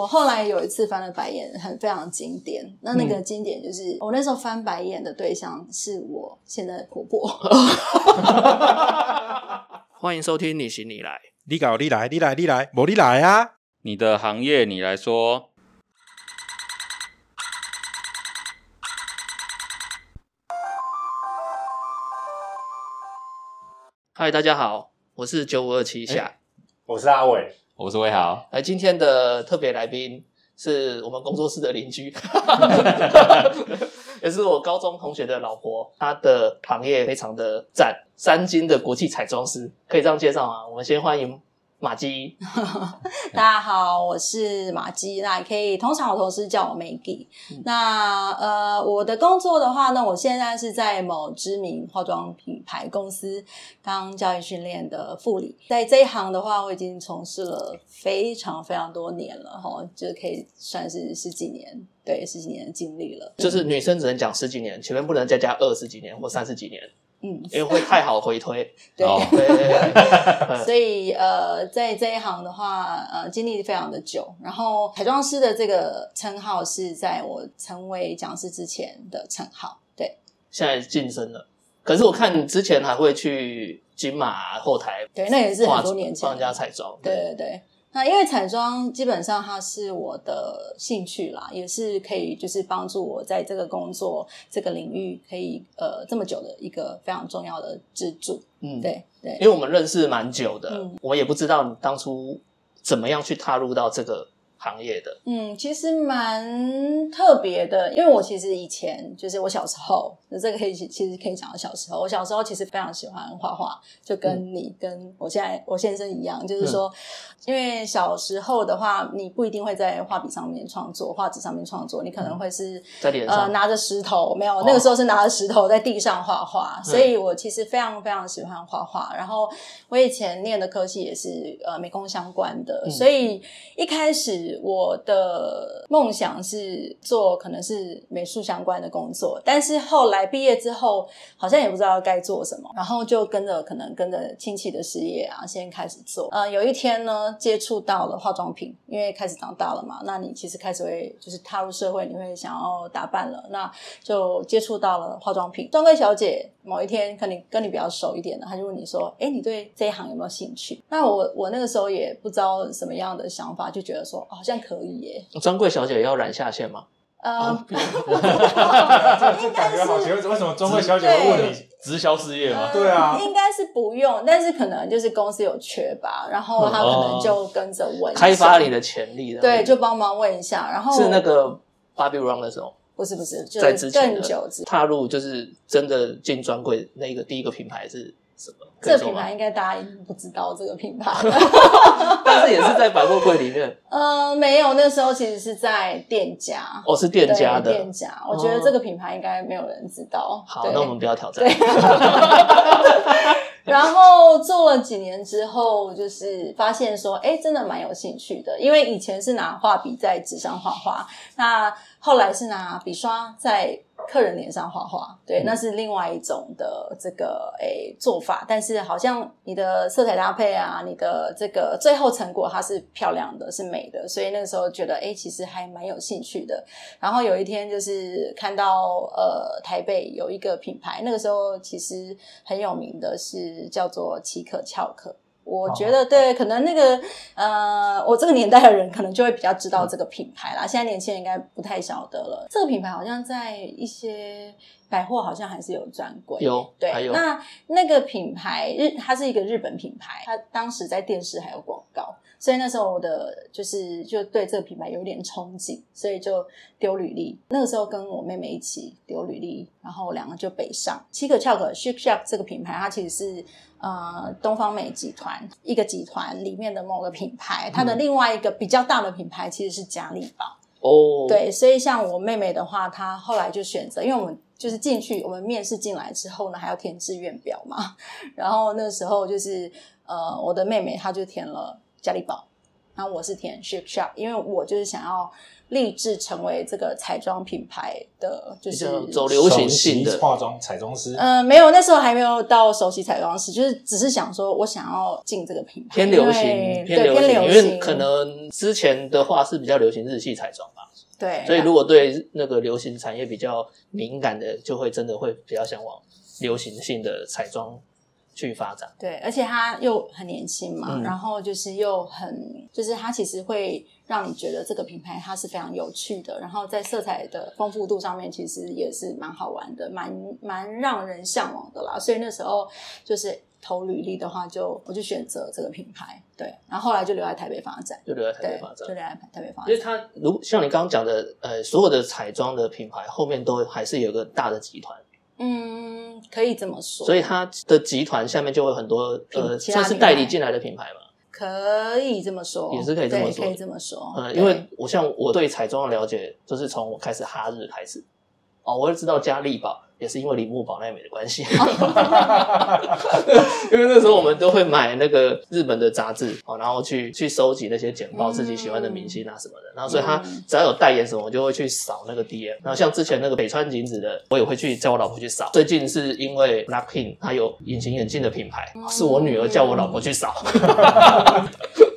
我后来有一次翻了白眼，很非常经典。那那个经典就是、我那时候翻白眼的对象是我现在的婆婆。欢迎收听你行你来。你搞你来，你来你来，我你来啊！你的行业你来说，嗨，大家好，我是九五二七夏。我是阿伟，我是魏豪。哎，今天的特别来宾是我们工作室的邻居，也是我高中同学的老婆。她的行业非常的赞，三金的国际彩妆师，可以这样介绍吗？我们先欢迎马基。大家好，我是马姬，那也可以，通常我同事叫我 Maggie。那呃，我的工作的话呢，我现在是在某知名化妆品牌公司当教育训练的副理，在这一行的话，我已经从事了非常非常多年了哈，就可以算是十几年，对，十几年的经历了。就是女生只能讲十几年，前面不能再加二十几年或三十几年，嗯，因为会太好回推。对。哦对对对对，所以呃，在这一行的话，呃，经历非常的久。然后彩妆师的这个称号是在我成为讲师之前的称号。对现在晋升了。可是我看之前还会去金马后台对，那也是化很多年前帮人家彩妆。对对对。那因为彩妆基本上它是我的兴趣啦，也是可以就是帮助我在这个工作这个领域可以呃这么久的一个非常重要的支柱。嗯，对对因为我们认识蛮久的，嗯我也不知道你当初怎么样去踏入到这个行业的。嗯，其实蛮特别的，因为我其实以前就是我小时候，那这个可以其实可以讲到小时候。我小时候其实非常喜欢画画，就跟你、跟我现在我先生一样，就是说，因为小时候的话，你不一定会在画笔上面创作，画纸上面创作，你可能会是在脸上。呃拿着石头，没有那个时候是拿着石头在地上画画，所以我其实非常非常喜欢画画。然后我以前念的科系也是呃美工相关的，所以一开始我的梦想是做可能是美术相关的工作，但是后来毕业之后好像也不知道该做什么，然后就跟着可能跟着亲戚的事业啊，先开始做。呃，有一天呢，接触到了化妆品，因为开始长大了嘛，那你其实开始会就是踏入社会，你会想要打扮了，那就接触到了化妆品。专柜小姐某一天可能跟你比较熟一点的，他就问你说：“哎，你对这一行有没有兴趣？”那我我那个时候也不知道什么样的想法，就觉得说、哦好像可以耶。专柜小姐要染下线吗？呃，哦不知道应该感觉好奇是为什么专柜小姐会问你？直销事业吗？对啊应该是不用，但是可能就是公司有缺吧，然后他可能就跟着问一下开发你的潜力的，对，就帮忙问一下，然后是那个 Bobby Brown 的时候不是不是，就是在之前的更久之踏入，就是真的进专柜那个第一个品牌是什么？这品牌应该大家不知道这个品牌了。但是也是在百货柜里面，呃，没有，那时候其实是在店家，哦，是店家的。店家。我觉得这个品牌应该没有人知道。好，那我们不要挑战。然后做了几年之后，就是发现说，哎，真的蛮有兴趣的。因为以前是拿画笔在纸上画画，那后来是拿笔刷在客人脸上画画，对，那是另外一种的这个诶做法。但是好像你的色彩搭配啊，你的这个最后成果它是漂亮的，是美的，所以那个时候觉得，哎，其实还蛮有兴趣的。然后有一天就是看到呃台北有一个品牌，那个时候其实很有名的是叫做奇可俏可。我觉得对，可能那个呃，我这个年代的人可能就会比较知道这个品牌啦。现在年轻人应该不太晓得了。这个品牌好像在一些百货好像还是有专柜，有对还有。那那个品牌日，它是一个日本品牌，它当时在电视还有广告，所以那时候我的就是就对这个品牌有点憧憬，所以就丢履历。那个时候跟我妹妹一起丢履历，然后两个就北上。七可俏可 Chic Shop 这个品牌，它其实是呃东方美集团一个集团里面的某个品牌，它的另外一个比较大的品牌其实是嘉利宝。哦，，对，所以像我妹妹的话，她后来就选择，因为我们就是进去，我们面试进来之后呢，还要填志愿表嘛。然后那时候就是呃，我的妹妹她就填了嘉利宝，然后我是填 Ship Shop，因为我就是想要立志成为这个彩妆品牌的，就是走流行性的。化妆彩妆师，嗯，没有，那时候还没有到首席彩妆师，就是只是想说，我想要进这个品牌，偏流行，偏流行，对偏流因为可能之前的话是比较流行日系彩妆吧，对，所以如果对那个流行产业比较敏感的，就会真的会比较向往流行性的彩妆去发展。对，而且他又很年轻嘛，嗯然后就是又很，就是他其实会让你觉得这个品牌它是非常有趣的，然后在色彩的丰富度上面其实也是蛮好玩的，蛮蛮让人向往的啦。所以那时候就是投履历的话就，我就选择这个品牌，对，然后后来就留在台北发展，就留在台北发，展就。留在台北发展因为展。它如像你刚刚讲的，呃，所有的彩妆的品牌后面都还是有个大的集团，嗯，可以这么说，所以它的集团下面就会有很多呃，算是代理进来的品牌嘛。可以这么说，也是可以这么说可以这么说。呃，因为我像我对彩妆的了解，就是从我开始哈日开始。哦，我就知道佳丽宝也是因为铃木保奈美的关系，因为那时候我们都会买那个日本的杂志哦，然后去去收集那些简报，嗯自己喜欢的明星啊什么的，然后所以他嗯只要有代言什么，我就会去扫那个 DM。然后像之前那个北川景子的，我也会去叫我老婆去扫。最近是因为 Blackpink 它有隐形眼镜的品牌，嗯是我女儿叫我老婆去扫。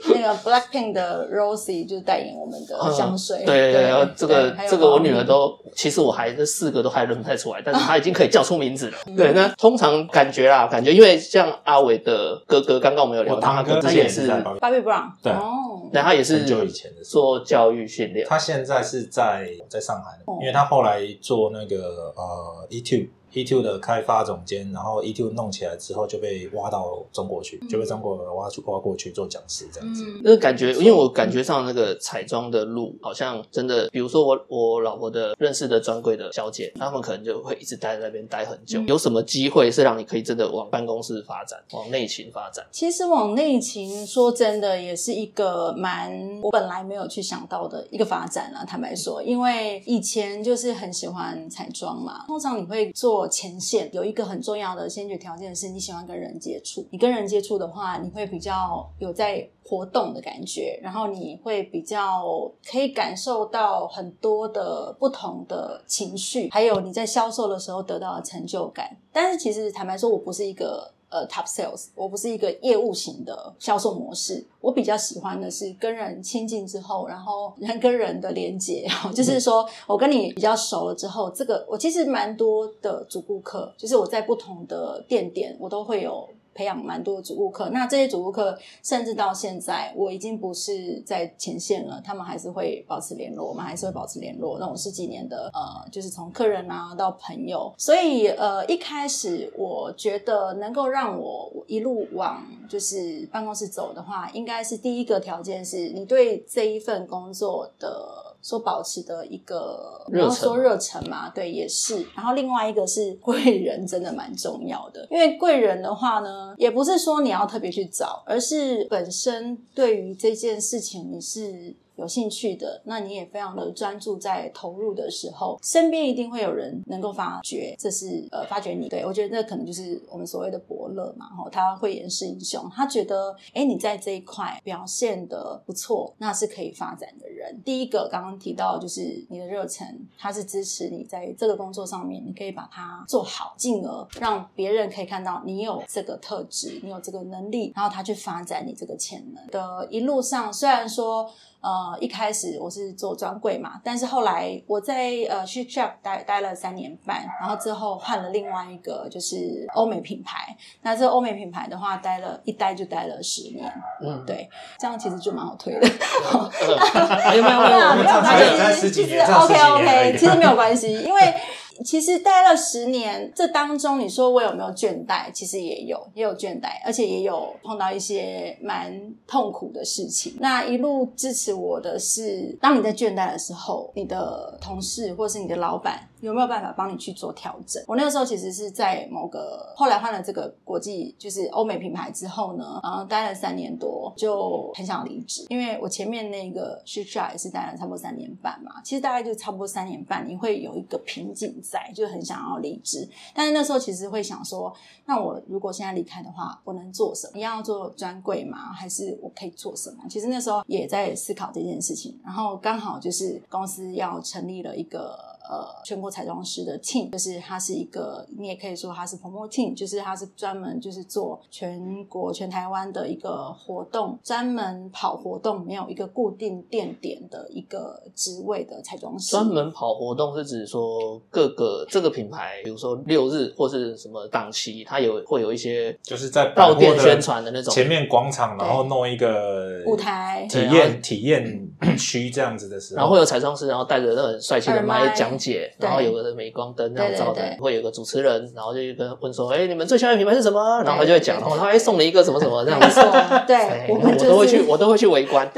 那个 Blackpink 的 Rosie 就代言我们的香水，嗯对对，然后这个这个我女儿都，其实我还这四个都还认不太出来，但是 她已经可以叫出名字了。嗯。对，那通常感觉啦，感觉因为像阿伟的哥哥，刚刚我们有聊到，哥之他也是，前也是在保 Bobbi Brown，对。哦，对，他也是很久以前的做教育训练。他现在是在在上海哦，因为他后来做那个呃 E2 E2 的开发总监，然后 e two 弄起来之后就被挖到中国去，就被中国挖去挖过去做讲师这样子。嗯，那个感觉，因为我感觉上那个彩妆的路，好像真的，比如说我我老婆的认识的专柜的小姐，她们可能就会一直待在那边待很久。嗯有什么机会是让你可以真的往办公室发展，往内勤发展？其实往内勤，说真的，也是一个蛮我本来没有去想到的一个发展啊。坦白说，因为以前就是很喜欢彩妆嘛，通常你会做前线，有一个很重要的先决条件是你喜欢跟人接触。你跟人接触的话，你会比较有在活动的感觉，然后你会比较可以感受到很多的不同的情绪，还有你在销售的时候得到的成就感。但是其实坦白说，我不是一个。呃，top sales，我不是一个业务型的销售模式，我比较喜欢的是跟人亲近之后，然后人跟人的连接，就是说我跟你比较熟了之后，这个我其实蛮多的主顾客，就是我在不同的店点，我都会有培养蛮多的主顾客。那这些主顾客，甚至到现在我已经不是在前线了，他们还是会保持联络，我们还是会保持联络。那种十几年的呃，就是从客人啊到朋友，所以呃一开始我觉得能够让我一路往就是办公室走的话，应该是第一个条件是你对这一份工作的。所保持的一个，然后说热忱嘛，对，也是。然后另外一个是贵人，真的蛮重要的。因为贵人的话呢，也不是说你要特别去找，而是本身对于这件事情你是有兴趣的，那你也非常的专注在投入的时候，身边一定会有人能够发觉，这是呃发掘你。对我觉得那可能就是我们所谓的伯乐嘛，吼，他慧眼识英雄，他觉得哎你在这一块表现的不错，那是可以发展的人。第一个刚刚提到就是你的热忱，他是支持你在这个工作上面，你可以把它做好，进而让别人可以看到你有这个特质，你有这个能力，然后他去发展你这个潜能的一路上，虽然说。呃，一开始我是做专柜嘛，但是后来我在呃 Chic Shop 待待了三年半，然后之后换了另外一个就是欧美品牌。那这欧美品牌的话，待了一待就待了十年，嗯，对，这样其实就蛮好推的。没有没有没有，关系，其实年这样十 OK OK，其实没有关系，因为其实待了十年，这当中你说我有没有倦怠？其实也有，也有倦怠，而且也有碰到一些蛮痛苦的事情。那一路支持我的是，当你在倦怠的时候，你的同事或是你的老板。有没有办法帮你去做调整？我那个时候其实是在某个后来换了这个国际就是欧美品牌之后呢，然后待了三年多，就很想离职，因为我前面那个 s h i r 也是待了差不多三年半嘛，其实大概就差不多三年半，你会有一个瓶颈在，就很想要离职。但是那时候其实会想说，那我如果现在离开的话，我能做什么？一样要做专柜吗？还是我可以做什么？其实那时候也在思考这件事情，然后刚好就是公司要成立了一个。呃，全国彩妆师的 team，就是它是一个，你也可以说它是 promo team，就是它是专门就是做全国全台湾的一个活动，专门跑活动，没有一个固定店点的一个职位的彩妆师。专门跑活动是指说各个这个品牌，比如说六日或是什么档期，它有会有一些就是在到店宣传的那种前面广场，然后弄一个舞台体验体验区这样子的时候，然后会有彩妆师，然后带着那很帅气的麦讲。解，然后有个镁光灯那样照的，会有个主持人，然后就跟问说：“哎，你们最喜欢的品牌是什么？”然后他就会讲，然后他还送了一个什么什么这样子。对，我们都会去，我都会去围观。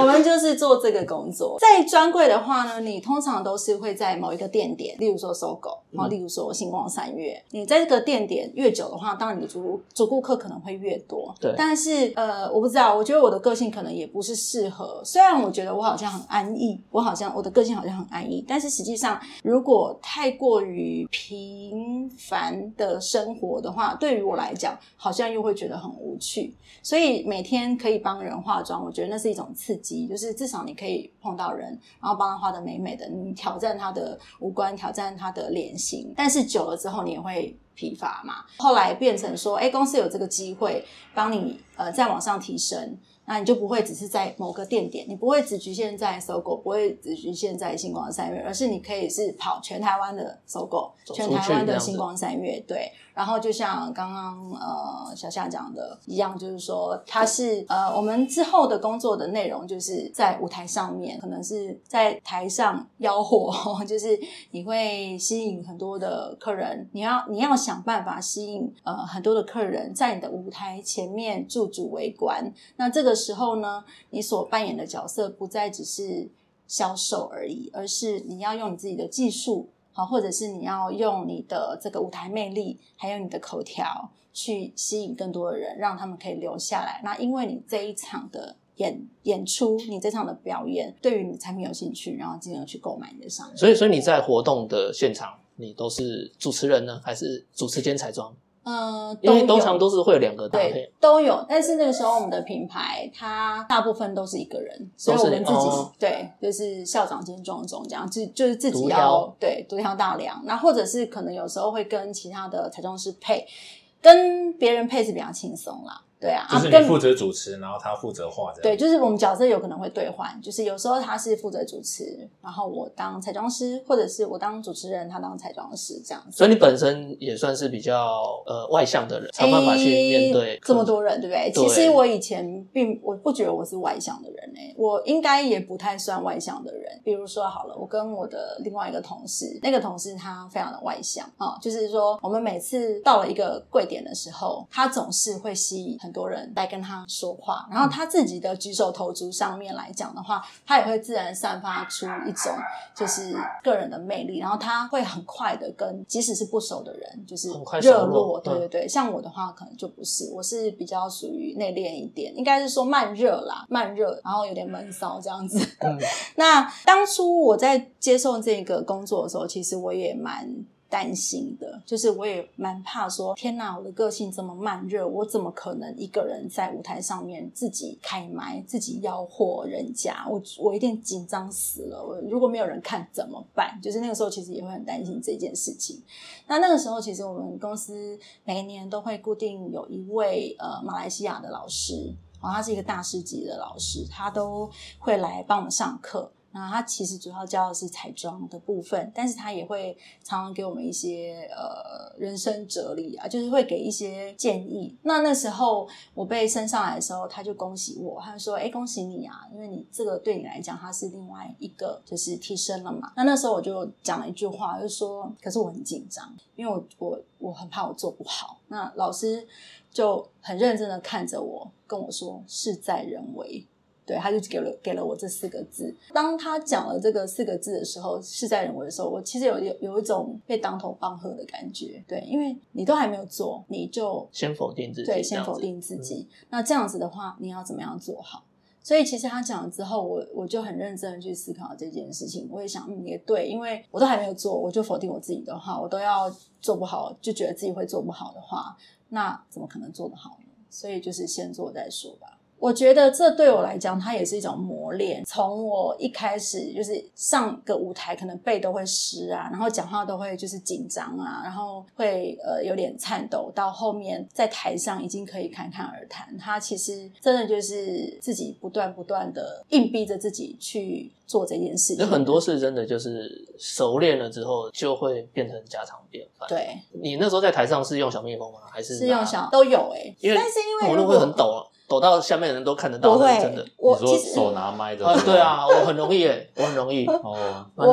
我们就是做这个工作。在专柜的话呢，你通常都是会在某一个店点，例如说搜狗，然后例如说星光三月。你在这个店点越久的话，当然你的主主顾客可能会越多。对。但是呃，我不知道，我觉得我的个性可能也不是适合。虽然我觉得我好像很安逸，我好像我的个性好像很安逸，但是实际上，如果太过于平凡的生活的话，对于我来讲，好像又会觉得很无趣。所以每天可以帮人化妆，我觉得那是一种刺激，就是至少你可以碰到人，然后帮他画的美美的，你挑战他的五官，挑战他的脸型。但是久了之后，你也会疲乏嘛。后来变成说，哎，公司有这个机会帮你呃再往上提升。那你就不会只是在某个店点，你不会只局限在搜狗，不会只局限在星光三月，而是你可以是跑全台湾的搜狗，全台湾的星光三月，对。然后就像刚刚呃小夏讲的一样，就是说它是呃我们之后的工作的内容，就是在舞台上面，可能是在台上吆喝，就是你会吸引很多的客人，你要你要想办法吸引呃很多的客人在你的舞台前面驻足围观。那这个时候呢，你所扮演的角色不再只是销售而已，而是你要用你自己的技术。或者是你要用你的这个舞台魅力，还有你的口条，去吸引更多的人，让他们可以留下来。那因为你这一场的演演出，你这场的表演，对于你的产品有兴趣，然后进而去购买你的商品。所以，所以你在活动的现场，你都是主持人呢，还是主持兼彩妆？嗯，因为通常都是会有两个搭配，都有。但是那个时候我们的品牌，它大部分都是一个人，所以我们自己对，就是校长兼庄总这样，就就是自己要对独挑大梁。那或者是可能有时候会跟其他的彩妆师配，跟别人配是比较轻松啦。对啊，就是你负责主持，然后他负责画。对，就是我们角色有可能会兑换，就是有时候他是负责主持，然后我当彩妆师，或者是我当主持人，他当彩妆师这样子。所以你本身也算是比较呃外向的人，有办法去面对这么多人，对不对？其实我以前并我不觉得我是外向的人诶，我应该也不太算外向的人。比如说好了，我跟我的另外一个同事，那个同事他非常的外向啊，就是说我们每次到了一个柜点的时候，他总是会吸引很。很多人在跟他说话，然后他自己的举手投足上面来讲的话，他也会自然散发出一种就是个人的魅力，然后他会很快的跟即使是不熟的人就是热络，对对对。像我的话可能就不是，我是比较属于内敛一点，应该是说慢热啦，慢热，然后有点闷骚这样子。那当初我在接受这个工作的时候，其实我也蛮。担心的，就是我也蛮怕说，天哪，我的个性这么慢热，我怎么可能一个人在舞台上面自己开麦，自己吆喝人家？我我一定紧张死了。我如果没有人看怎么办？就是那个时候，其实也会很担心这件事情。那那个时候，其实我们公司每年都会固定有一位呃马来西亚的老师，哦，他是一个大师级的老师，他都会来帮我们上课。那他其实主要教的是彩妆的部分，但是他也会常常给我们一些呃人生哲理啊，就是会给一些建议。那那时候我被升上来的时候，他就恭喜我，他就说：“哎，恭喜你啊，因为你这个对你来讲，它是另外一个就是提升了嘛。”那那时候我就讲了一句话，就说：“可是我很紧张，因为我我我很怕我做不好。”那老师就很认真的看着我，跟我说：“事在人为。”对，他就给了给了我这四个字。当他讲了这个四个字的时候，事在人为的时候，我其实有有有一种被当头棒喝的感觉。对，因为你都还没有做，你就先否定自己，对，先否定自己。那这样子的话，你要怎么样做好？所以其实他讲了之后，我我就很认真的去思考这件事情。我也想，嗯，也对，因为我都还没有做，我就否定我自己的话，我都要做不好，就觉得自己会做不好的话，那怎么可能做得好呢？所以就是先做再说吧。我觉得这对我来讲，它也是一种磨练。从我一开始就是上个舞台，可能背都会湿啊，然后讲话都会就是紧张啊，然后会呃有点颤抖，到后面在台上已经可以侃侃而谈。他其实真的就是自己不断不断的硬逼着自己去做这件事情。有很多事真的就是熟练了之后，就会变成家常便饭。对，你那时候在台上是用小蜜蜂吗？还是是用小都有哎，因为但是因为喉咙会很抖啊。抖到下面的人都看得到，不会真的。你说手拿麦的，对啊，我很容易耶，我很容易哦，我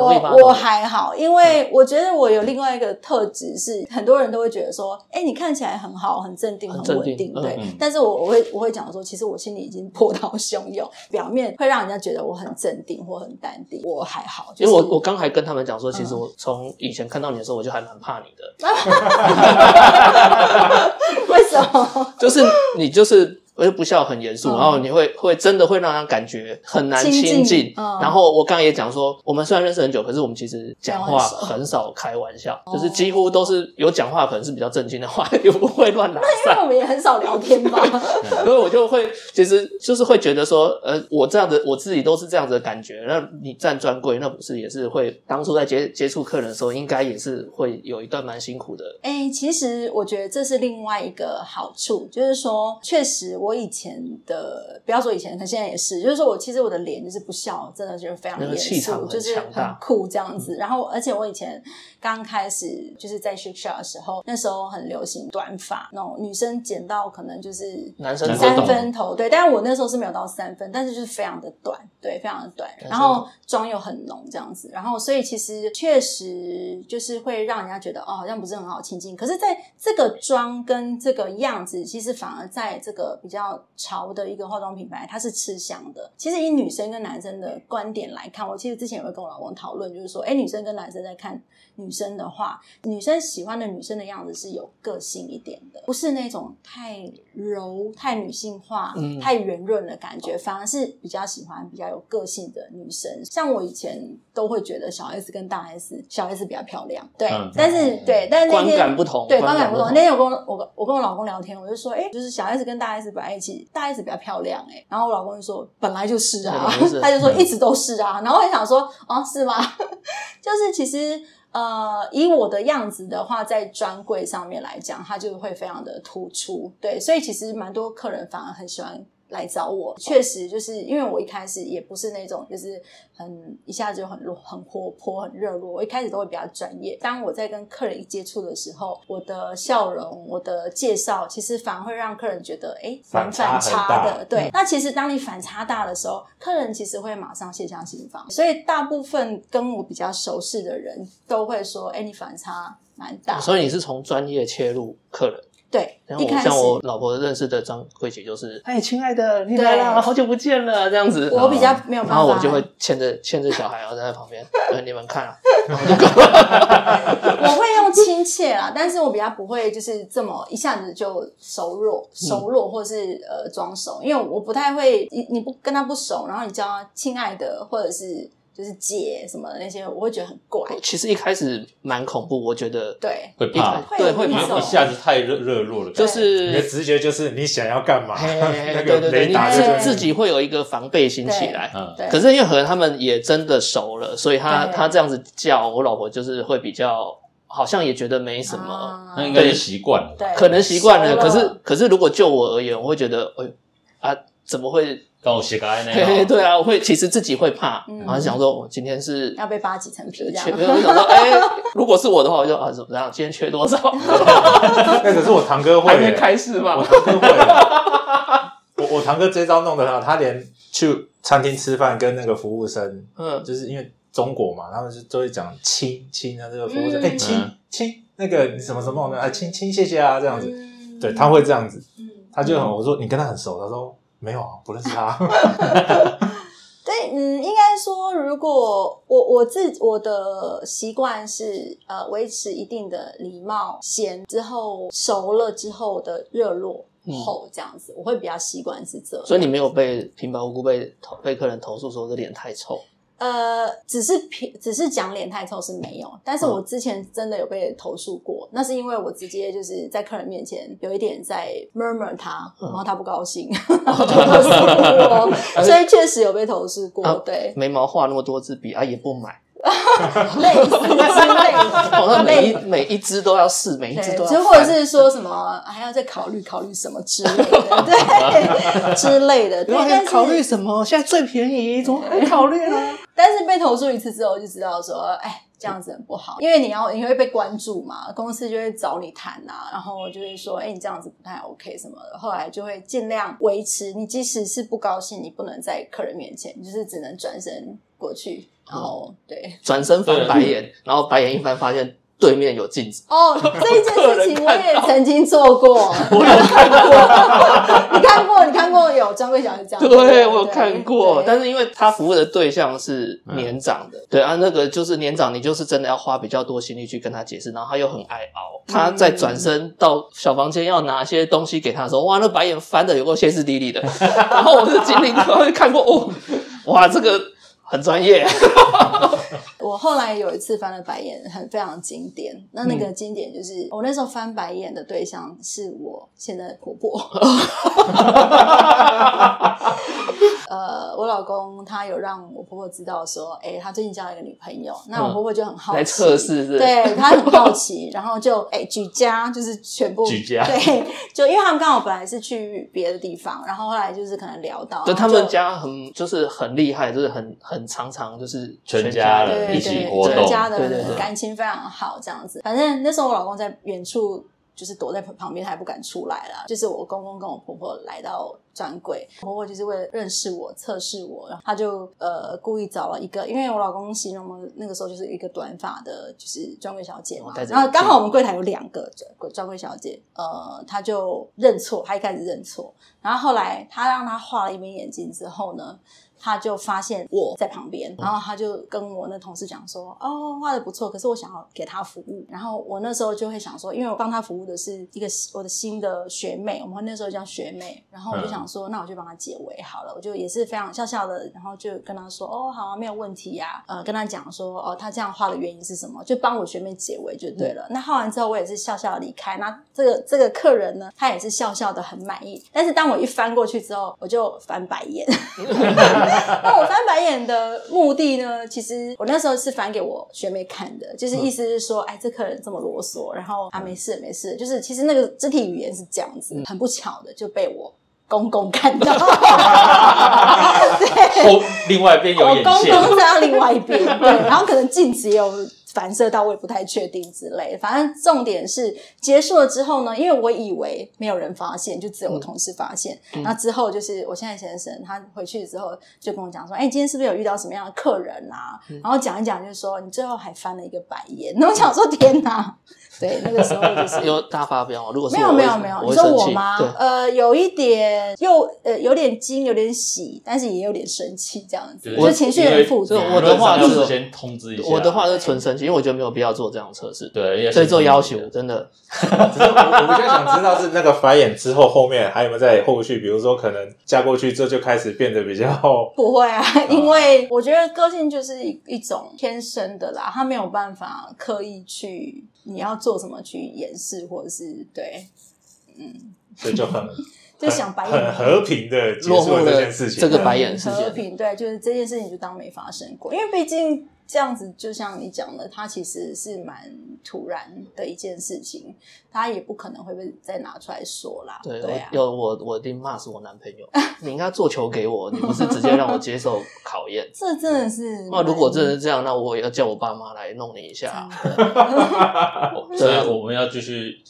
我还好，因为我觉得我有另外一个特质是，很多人都会觉得说，哎，你看起来很好，很镇定，很稳定，对。但是我我会我会讲说，其实我心里已经波涛汹涌，表面会让人家觉得我很镇定或很淡定，我还好。因为我我刚还跟他们讲说，其实我从以前看到你的时候，我就还蛮怕你的。为什么？就是你就是。我就不笑很严肃，然后你会会真的会让人感觉很难亲近。然后我刚刚也讲说，我们虽然认识很久，可是我们其实讲话很少开玩笑，就是几乎都是有讲话可能是比较正经的话，也不会乱来。那因为我们也很少聊天吧，所以我就会其实就是会觉得说，呃，我这样的我自己都是这样子的感觉。那你站专柜，那不是也是会当初在接接触客人的时候，应该也是会有一段蛮辛苦的。哎，其实我觉得这是另外一个好处，就是说确实我。我以前的不要说以前，他现在也是，就是说我其实我的脸就是不笑，真的就是非常严肃，就是很酷这样子。然后，而且我以前刚开始就是在学校的时候，那时候很流行短发，那种女生剪到可能就是男生三分头，对。但是我那时候是没有到三分，但是就是非常的短，对，非常的短。然后妆又很浓这样子，然后所以其实确实就是会让人家觉得哦，好像不是很好亲近。可是在这个妆跟这个样子，其实反而在这个比较。潮的一个化妆品牌，它是吃香的。其实以女生跟男生的观点来看，我其实之前有跟我老公讨论，就是说，哎，女生跟男生在看女生的话，女生喜欢的女生的样子是有个性一点的，不是那种太柔、太女性化、太圆润的感觉，反而是比较喜欢比较有个性的女生。像我以前都会觉得小 S 跟大 S，小 S 比较漂亮，对，但是对，但是那天观感不同，对，观感不同。那天我跟我我跟我老公聊天，我就说，哎，就是小 S 跟大 S 本来。一起大 S 比较漂亮哎，然后我老公就说本来就是啊，他就说一直都是啊，然后我想说哦是吗？就是其实呃以我的样子的话，在专柜上面来讲，它就会非常的突出，对，所以其实蛮多客人反而很喜欢。来找我，确实就是因为我一开始也不是那种就是很一下子就很很活泼、很热络。我一开始都会比较专业。当我在跟客人一接触的时候，我的笑容、我的介绍，其实反而会让客人觉得哎，反反差的。对，那其实当你反差大的时候，客人其实会马上卸下心防。所以大部分跟我比较熟识的人都会说，哎，你反差蛮大。所以你是从专业切入客人。对，然后像我老婆认识的张慧姐就是，哎，亲爱的，你来了，好久不见了，这样子。我比较没有办法，然后我就会牵着牵着小孩，然后在旁边，你们看啊。我会用亲切啦，但是我比较不会就是这么一下子就熟络熟络，或是呃装熟，因为我不太会，你你不跟他不熟，然后你叫他亲爱的，或者是。就是姐什么的那些，我会觉得很怪。其实一开始蛮恐怖，我觉得对会怕，对会怕，一下子太热热络了。就是你的直觉就是你想要干嘛？那个雷达就自己会有一个防备心起来。嗯，可是因为和他们也真的熟了，所以他他这样子叫我老婆，就是会比较好像也觉得没什么，那应该是习惯了，可能习惯了。可是可是如果就我而言，我会觉得，哎啊，怎么会？跟我写个爱那 对啊，我会其实自己会怕，然后想说，我今天是要被扒几层皮这样。我想说，哎，如果是我的话，我就啊怎么样？今天缺多少？那可是我堂哥会还没开始嘛？我堂哥会，我我堂哥这招弄得很好，他连去餐厅吃饭跟那个服务生，嗯，就是因为中国嘛，他们是都会讲亲亲啊，这个服务生，哎，亲亲那个什么什么的，哎，亲亲谢谢啊，这样子，对他会这样子，他就很我说你跟他很熟，他说。没有啊，不认识他。对，嗯，应该说，如果我我自我的习惯是呃维持一定的礼貌，先之后熟了之后的热络后这样子，我会比较习惯是这。所以你没有被平白无故被投被客人投诉说这脸太臭。呃，只是平，只是讲脸太臭是没有，但是我之前真的有被投诉过，那是因为我直接就是在客人面前有一点在 murmur 他，然后他不高兴，然后就投诉我，所以确实有被投诉过。对，眉毛画那么多支笔啊，也不买。类似之类的，我每一每一只都要试，每一只都要，就或者是说什么还要再考虑考虑什么之类的，对之类的。对，但考虑什么？现在最便宜，怎么还考虑呢？但是被投诉一次之后，就知道说，哎，这样子很不好，因为你要你会被关注嘛，公司就会找你谈啊，然后就会说，哎，你这样子不太 OK 什么的。后来就会尽量维持，你即使是不高兴，你不能在客人面前，你就是只能转身过去。哦，对，转身翻白眼，然后白眼一翻，发现对面有镜子。哦，这一件事情我也 曾经做过，我有看过。你看过？你看过有专柜小姐这样？对，我有看过。但是因为他服务的对象是年长的，对啊，那个就是年长，你就是真的要花比较多心力去跟他解释，然后他又很爱熬。他在转身到小房间要拿些东西给他的时候，哇，那白眼翻的有够歇斯底里的。然后我是经历过，看过哦，哇，这个。很专业。我后来有一次翻了白眼，很非常经典。那那个经典就是我那时候翻白眼的对象是我现在的婆婆。呃，我老公他有让我婆婆知道说，哎，他最近交了一个女朋友。那我婆婆就很好奇，来测试，对他很好奇，然后就哎举家就是全部举家，对，就因为他们刚好本来是去别的地方，然后后来就是可能聊到，对他们家很就是很厉害，就是很很常常就是全家人一起活动，家的感情非常好，这样子。反正那时候我老公在远处。就是躲在旁边，他也不敢出来了。就是我公公跟我婆婆来到专柜，婆婆就是为了认识我、测试我，然后他就呃故意找了一个，因为我老公形容的那个时候就是一个短发的，就是专柜小姐嘛。然后刚好我们柜台有两个专柜小姐，呃，他就认错，他一开始认错，然后后来他让他画了一边眼睛之后呢。他就发现我在旁边，然后他就跟我那同事讲说：“哦，画的不错，可是我想要给他服务。”然后我那时候就会想说，因为我帮他服务的是一个我的新的学妹，我们那时候叫学妹，然后我就想说，那我就帮他解围好了。我就也是非常笑笑的，然后就跟他说：“哦，好啊，没有问题呀。”呃，跟他讲说：“哦，他这样画的原因是什么？”就帮我学妹解围就对了。那画完之后，我也是笑笑离开。那这个这个客人呢，他也是笑笑的很满意。但是当我一翻过去之后，我就翻白眼。那我翻白眼的目的呢？其实我那时候是翻给我学妹看的，就是意思是说，哎，这客人这么啰嗦，然后啊，没事没事，就是其实那个肢体语言是这样子，很不巧的就被我公公看到。对，另外一边有眼线，公公在另外一边，对，然后可能镜子也有。反射到我也不太确定之类，反正重点是结束了之后呢，因为我以为没有人发现，就只有我同事发现。那之后就是我现在先生他回去之后就跟我讲说：“哎，今天是不是有遇到什么样的客人啊？”然后讲一讲，就是说你最后还翻了一个白眼。那我想说：“天哪！” 对，那个时候就是 有大发飙。如果没有没有没有，你说我吗？呃，有一点又呃有点惊，有点喜，但是也有点生气，这样子，就情绪很复杂。我的话就是先通知一下，我的话是纯生气。因为我觉得没有必要做这样的测试，对，所以做要求真的。只是我我比较想知道是那个繁衍之后，后面还有没有在后续？比如说，可能嫁过去之后就开始变得比较 不会啊，因为我觉得个性就是一种天生的啦，他没有办法刻意去你要做什么去掩饰，或者是对，嗯，所以就很 就想白眼很和平的结束这件事情，这个白眼事件和平对，就是这件事情就当没发生过，因为毕竟。这样子就像你讲的，它其实是蛮突然的一件事情，他也不可能会被再拿出来说啦。对，对有我我一定骂死我男朋友。你应该做球给我，你不是直接让我接受考验。这真的是。那如果真的是这样，那我也要叫我爸妈来弄你一下。对，我们要继续。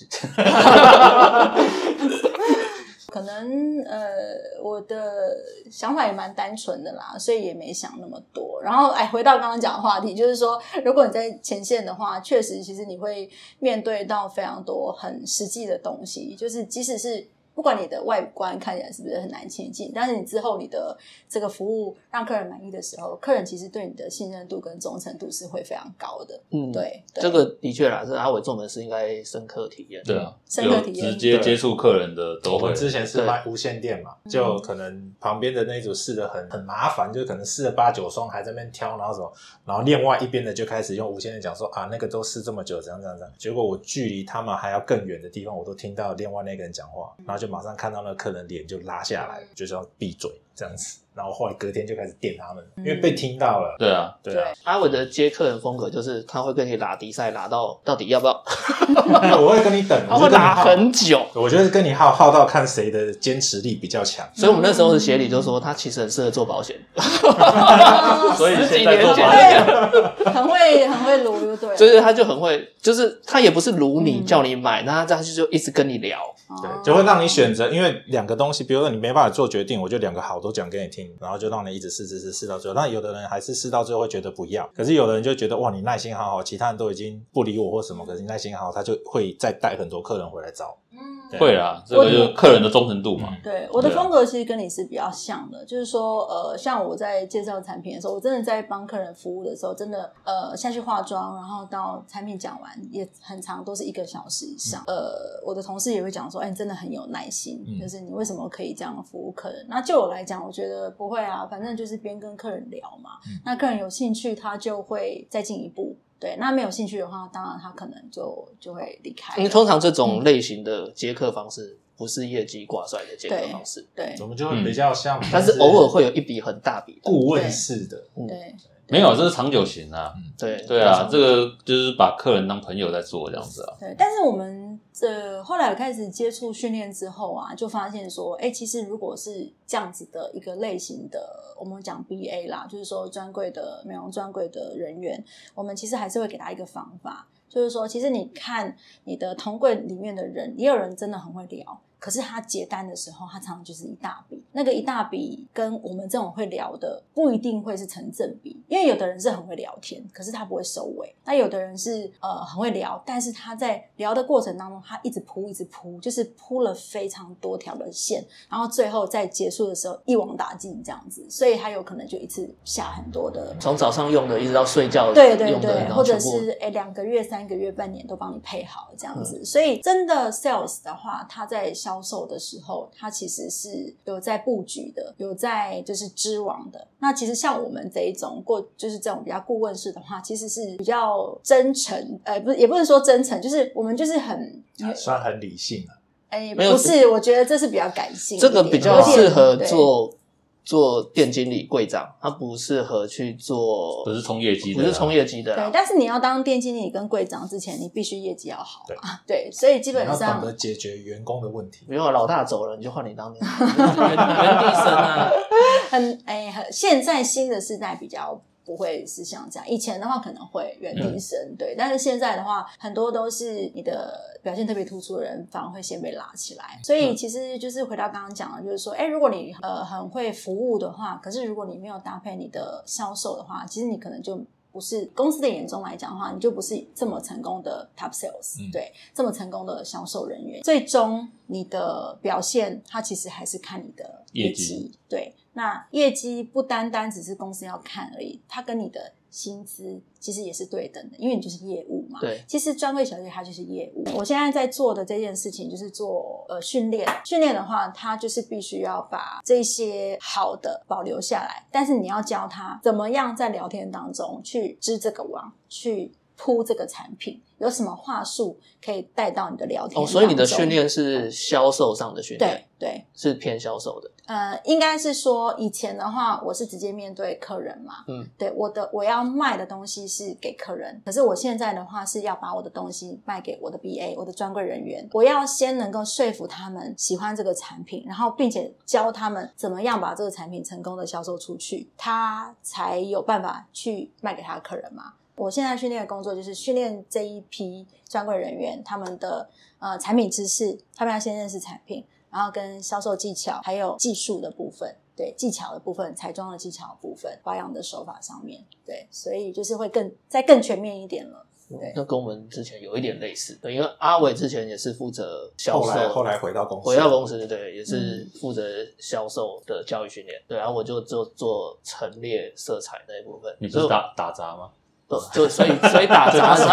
可能呃，我的想法也蛮单纯的啦，所以也没想那么多。然后哎，回到刚刚讲的话题，就是说，如果你在前线的话，确实，其实你会面对到非常多很实际的东西。就是即使是不管你的外观看起来是不是很难亲近，但是你之后你的这个服务让客人满意的时候，客人其实对你的信任度跟忠诚度是会非常高的。嗯，对，这个的确啦，是阿伟做门市应该深刻体验。对啊，深刻体验，直接接触客人的都会。之前是卖无线电嘛，就可能旁边的那一组试的很很麻烦，就可能试了八九双还在那边挑，然后什么，然后另外一边的就开始用无线电讲说啊，那个都试这么久，怎样怎样怎样。结果我距离他们还要更远的地方，我都听到另外那个人讲话，然后就马上看到那客人脸就拉下来，就是要闭嘴这样子。然后后来隔天就开始电他们，因为被听到了。对啊，对啊。阿伟的接客人风格就是他会跟你拉迪赛，拉到到底要不要？我会跟你等，他会拉很久。我觉得跟你耗耗到看谁的坚持力比较强。所以我们那时候的协理就说他其实很适合做保险。所以现在做保险，很会很会撸，对。所以他就很会，就是他也不是撸你叫你买，那他这样就一直跟你聊，对，就会让你选择。因为两个东西，比如说你没办法做决定，我就两个好都讲给你听。然后就让你一直试试试试到最后，那有的人还是试到最后会觉得不要，可是有的人就觉得哇，你耐心好好，其他人都已经不理我或什么，可是你耐心好，他就会再带很多客人回来找。嗯，会啊，这个就是客人的忠诚度嘛。对，我的风格其实跟你是比较像的，就是说，呃，像我在介绍产品的时候，我真的在帮客人服务的时候，真的呃下去化妆，然后到产品讲完也很长，都是一个小时以上。呃，我的同事也会讲说，哎，你真的很有耐心，就是你为什么可以这样服务客人？那就我来讲，我觉得不会啊，反正就是边跟客人聊嘛，那客人有兴趣，他就会再进一步。对，那没有兴趣的话，当然他可能就就会离开。因为通常这种类型的接客方式不是业绩挂帅的接客方式，对，我们就会比较像，但是偶尔会有一笔很大笔顾问式的，对。没有，这是长久型啊。对对啊，这个就是把客人当朋友在做这样子啊。对，但是我们这后来我开始接触训练之后啊，就发现说，哎，其实如果是这样子的一个类型的，我们讲 BA 啦，就是说专柜的美容专柜的人员，我们其实还是会给他一个方法，就是说，其实你看你的同柜里面的人，也有人真的很会聊。可是他结单的时候，他常常就是一大笔，那个一大笔跟我们这种会聊的不一定会是成正比，因为有的人是很会聊天，可是他不会收尾；那有的人是呃很会聊，但是他在聊的过程当中，他一直铺一直铺，就是铺了非常多条的线，然后最后在结束的时候一网打尽这样子，所以他有可能就一次下很多的，从早上用的一直到睡觉，对对对，或者是哎两个月、三个月、半年都帮你配好这样子，所以真的 sales 的话，他在。销售的时候，它其实是有在布局的，有在就是织网的。那其实像我们这一种过，就是这种比较顾问式的话，其实是比较真诚，呃，不，也不能说真诚，就是我们就是很算很理性了。哎，不是，我觉得这是比较感性，这个比较适合做。做店经理、柜长，他不适合去做，不是冲业绩的，不是冲业绩的。对，但是你要当店经理跟柜长之前，你必须业绩要好啊。对，所以基本上懂得解决员工的问题。没有老大走了，你就换你当原原地生啊。很哎，很现在新的时代比较。不会是像这样，以前的话可能会原地升，对，但是现在的话，很多都是你的表现特别突出的人，反而会先被拉起来。所以其实就是回到刚刚讲的，就是说，哎，如果你呃很会服务的话，可是如果你没有搭配你的销售的话，其实你可能就不是公司的眼中来讲的话，你就不是这么成功的 top sales，对，这么成功的销售人员。最终你的表现，它其实还是看你的业绩，对。那业绩不单单只是公司要看而已，它跟你的薪资其实也是对等的，因为你就是业务嘛。对，其实专柜小姐她就是业务。我现在在做的这件事情就是做呃训练，训练的话，它就是必须要把这些好的保留下来，但是你要教他怎么样在聊天当中去织这个网，去铺这个产品。有什么话术可以带到你的聊天？哦，所以你的训练是销售上的训练，对对，是偏销售的。呃，应该是说以前的话，我是直接面对客人嘛，嗯，对，我的我要卖的东西是给客人，可是我现在的话是要把我的东西卖给我的 BA，我的专柜人员，我要先能够说服他们喜欢这个产品，然后并且教他们怎么样把这个产品成功的销售出去，他才有办法去卖给他的客人嘛。我现在训练的工作就是训练这一批专柜人员，他们的呃产品知识，他们要先认识产品，然后跟销售技巧，还有技术的部分，对技巧的部分，彩妆的技巧部分，保养的手法上面，对，所以就是会更再更全面一点了。对那跟我们之前有一点类似。对，因为阿伟之前也是负责销售，后来回到公司，回到公司，对，也是负责销售的教育训练。对，然后我就做做陈列色彩那一部分。你不是打打杂吗？就所以所以打杂什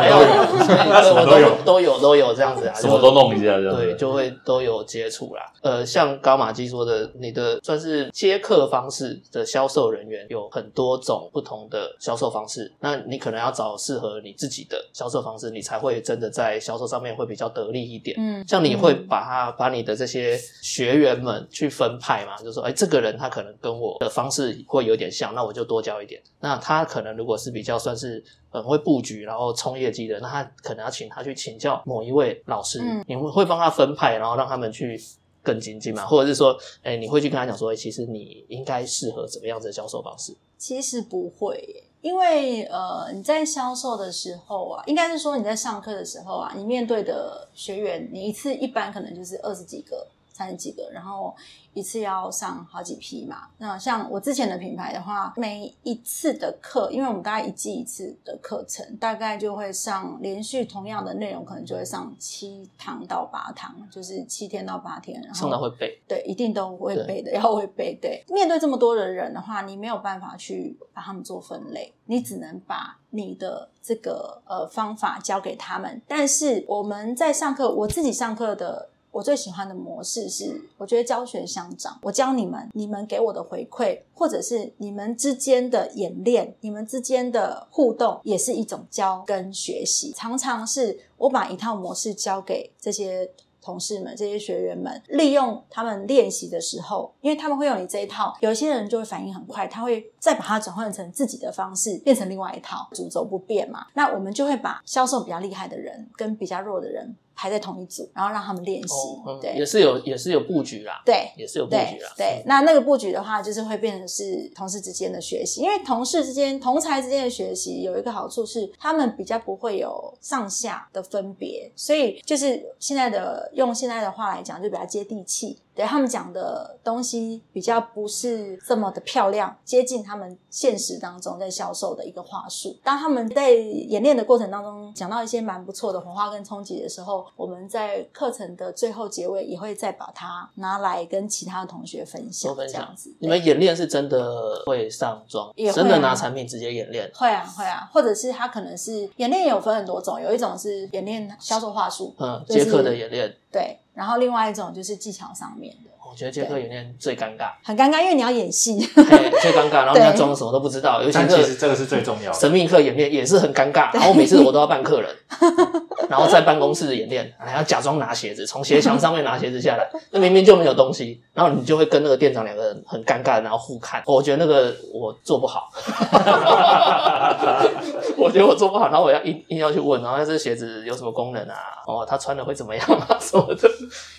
么都有都有都有这样子啊，什么都弄一下这样，对，就会都有接触啦。呃，像高马基说的，你的算是接客方式的销售人员有很多种不同的销售方式，那你可能要找适合你自己的销售方式，你才会真的在销售上面会比较得力一点。嗯，像你会把他把你的这些学员们去分派嘛，就说，哎，这个人他可能跟我的方式会有点像，那我就多教一点。那他可能如果是比较算是。很会布局，然后冲业绩的，那他可能要请他去请教某一位老师，你会会帮他分派，然后让他们去更精进嘛？或者是说，哎，你会去跟他讲说，其实你应该适合怎么样的销售方式？其实不会，因为呃，你在销售的时候啊，应该是说你在上课的时候啊，你面对的学员，你一次一般可能就是二十几个。三十几个，然后一次要上好几批嘛。那像我之前的品牌的话，每一次的课，因为我们大概一季一次的课程，大概就会上连续同样的内容，可能就会上七堂到八堂，就是七天到八天。然后上到会背，对，一定都会背的，要会背。对，面对这么多的人的话，你没有办法去把他们做分类，你只能把你的这个呃方法教给他们。但是我们在上课，我自己上课的。我最喜欢的模式是，我觉得教学相长。我教你们，你们给我的回馈，或者是你们之间的演练，你们之间的互动，也是一种教跟学习。常常是我把一套模式教给这些同事们、这些学员们，利用他们练习的时候，因为他们会用你这一套，有一些人就会反应很快，他会再把它转换成自己的方式，变成另外一套，主轴不变嘛。那我们就会把销售比较厉害的人跟比较弱的人。排在同一组，然后让他们练习，对，也是有也是有布局啦，对，也是有布局啦，对。那那个布局的话，就是会变成是同事之间的学习，因为同事之间、同才之间的学习有一个好处是，他们比较不会有上下的分别，所以就是现在的用现在的话来讲，就比较接地气。对他们讲的东西比较不是这么的漂亮，接近他们现实当中在销售的一个话术。当他们在演练的过程当中讲到一些蛮不错的火花跟冲击的时候，我们在课程的最后结尾也会再把它拿来跟其他的同学分享。这样子，你们演练是真的会上妆，也真的拿产品直接演练？会啊，会啊，或者是他可能是演练有分很多种，有一种是演练销售话术，嗯，接客的演练，对。然后另外一种就是技巧上面的，我觉得接客演练最尴尬，很尴尬，因为你要演戏，最尴尬，然后你要装什么都不知道，尤其其实这个是最重要的。神秘客演练也是很尴尬，然后每次我都要扮客人，然后在办公室演练，还要假装拿鞋子，从鞋墙上面拿鞋子下来，那明明就没有东西，然后你就会跟那个店长两个人很尴尬，然后互看，我觉得那个我做不好。我觉得我做不好，然后我要硬硬要去问，然后这鞋子有什么功能啊？哦，他穿了会怎么样啊？什么的？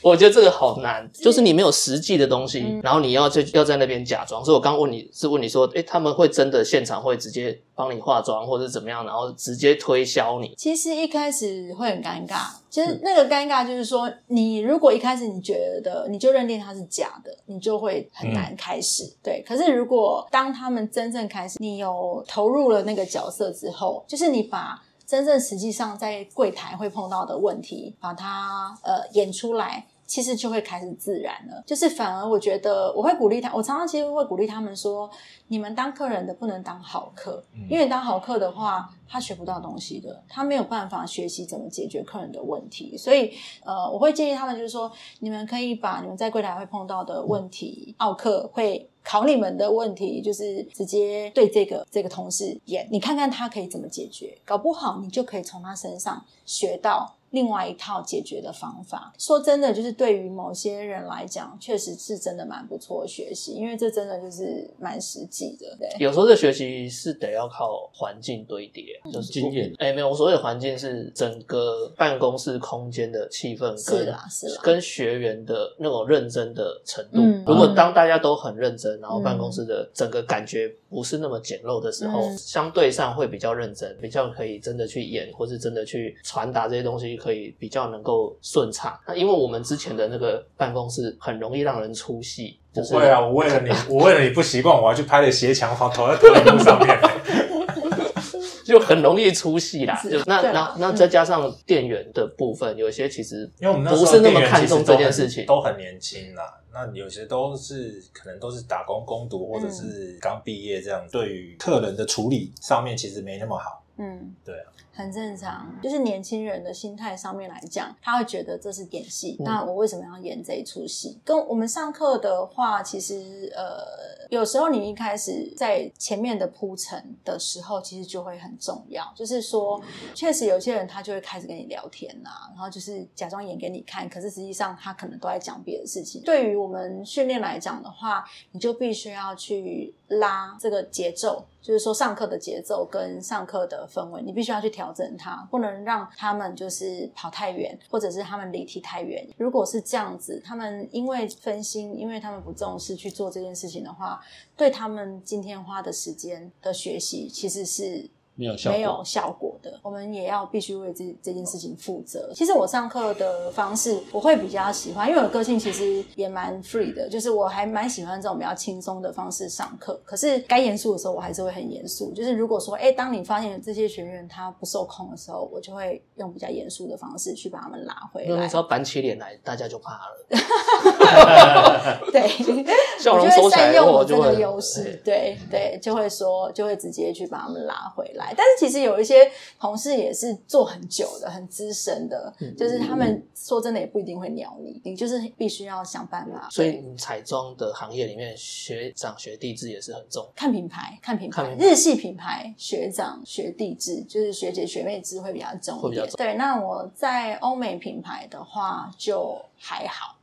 我觉得这个好难，就是你没有实际的东西，然后你要就要在那边假装。所以我刚问你是问你说，哎，他们会真的现场会直接帮你化妆，或者怎么样，然后直接推销你？其实一开始会很尴尬。其实那个尴尬就是说，你如果一开始你觉得你就认定它是假的，你就会很难开始。对，可是如果当他们真正开始，你有投入了那个角色之后，就是你把真正实际上在柜台会碰到的问题，把它呃演出来。其实就会开始自然了，就是反而我觉得我会鼓励他，我常常其实会鼓励他们说，你们当客人的不能当好客，因为当好客的话，他学不到东西的，他没有办法学习怎么解决客人的问题，所以呃，我会建议他们就是说，你们可以把你们在柜台会碰到的问题，奥客会考你们的问题，就是直接对这个这个同事演，你看看他可以怎么解决，搞不好你就可以从他身上学到。另外一套解决的方法，说真的，就是对于某些人来讲，确实是真的蛮不错的学习，因为这真的就是蛮实际的。对，有时候这学习是得要靠环境堆叠，就是经验。哎，没有，我所谓的环境是整个办公室空间的气氛，是啦，是啦，跟学员的那种认真的程度。如果当大家都很认真，然后办公室的整个感觉不是那么简陋的时候，相对上会比较认真，比较可以真的去演，或是真的去传达这些东西。可以比较能够顺畅，那因为我们之前的那个办公室很容易让人出戏。不会啊，我为了你，我为了你不习惯，我要去拍了斜墙放投在投影幕上面。就就很容易出戏啦。就那那那再加上店员的部分，有些其实因为我们不是那么看重这件事情，都很年轻啦。那有些都是可能都是打工攻读，或者是刚毕业这样，对于客人的处理上面其实没那么好。嗯，对啊。很正常，就是年轻人的心态上面来讲，他会觉得这是演戏。那我为什么要演这一出戏？跟我们上课的话，其实呃，有时候你一开始在前面的铺陈的时候，其实就会很重要。就是说，确实有些人他就会开始跟你聊天呐，然后就是假装演给你看，可是实际上他可能都在讲别的事情。对于我们训练来讲的话，你就必须要去拉这个节奏。就是说，上课的节奏跟上课的氛围，你必须要去调整它，不能让他们就是跑太远，或者是他们离题太远。如果是这样子，他们因为分心，因为他们不重视去做这件事情的话，对他们今天花的时间的学习，其实是。没有效没有效果的，我们也要必须为这这件事情负责。其实我上课的方式，我会比较喜欢，因为我个性其实也蛮 free 的，就是我还蛮喜欢这种比较轻松的方式上课。可是该严肃的时候，我还是会很严肃。就是如果说，哎，当你发现这些学员他不受控的时候，我就会用比较严肃的方式去把他们拉回来。那时候板起脸来，大家就怕了。对，笑容收起来，我就会优势。对对，就会说，就会直接去把他们拉回来。但是其实有一些同事也是做很久的、很资深的，就是他们说真的也不一定会鸟你，你就是必须要想办法。所以彩妆的行业里面，学长学弟制也是很重，看品牌，看品牌，日系品牌学长学弟制就是学姐学妹制会比较重一点。对，那我在欧美品牌的话就还好，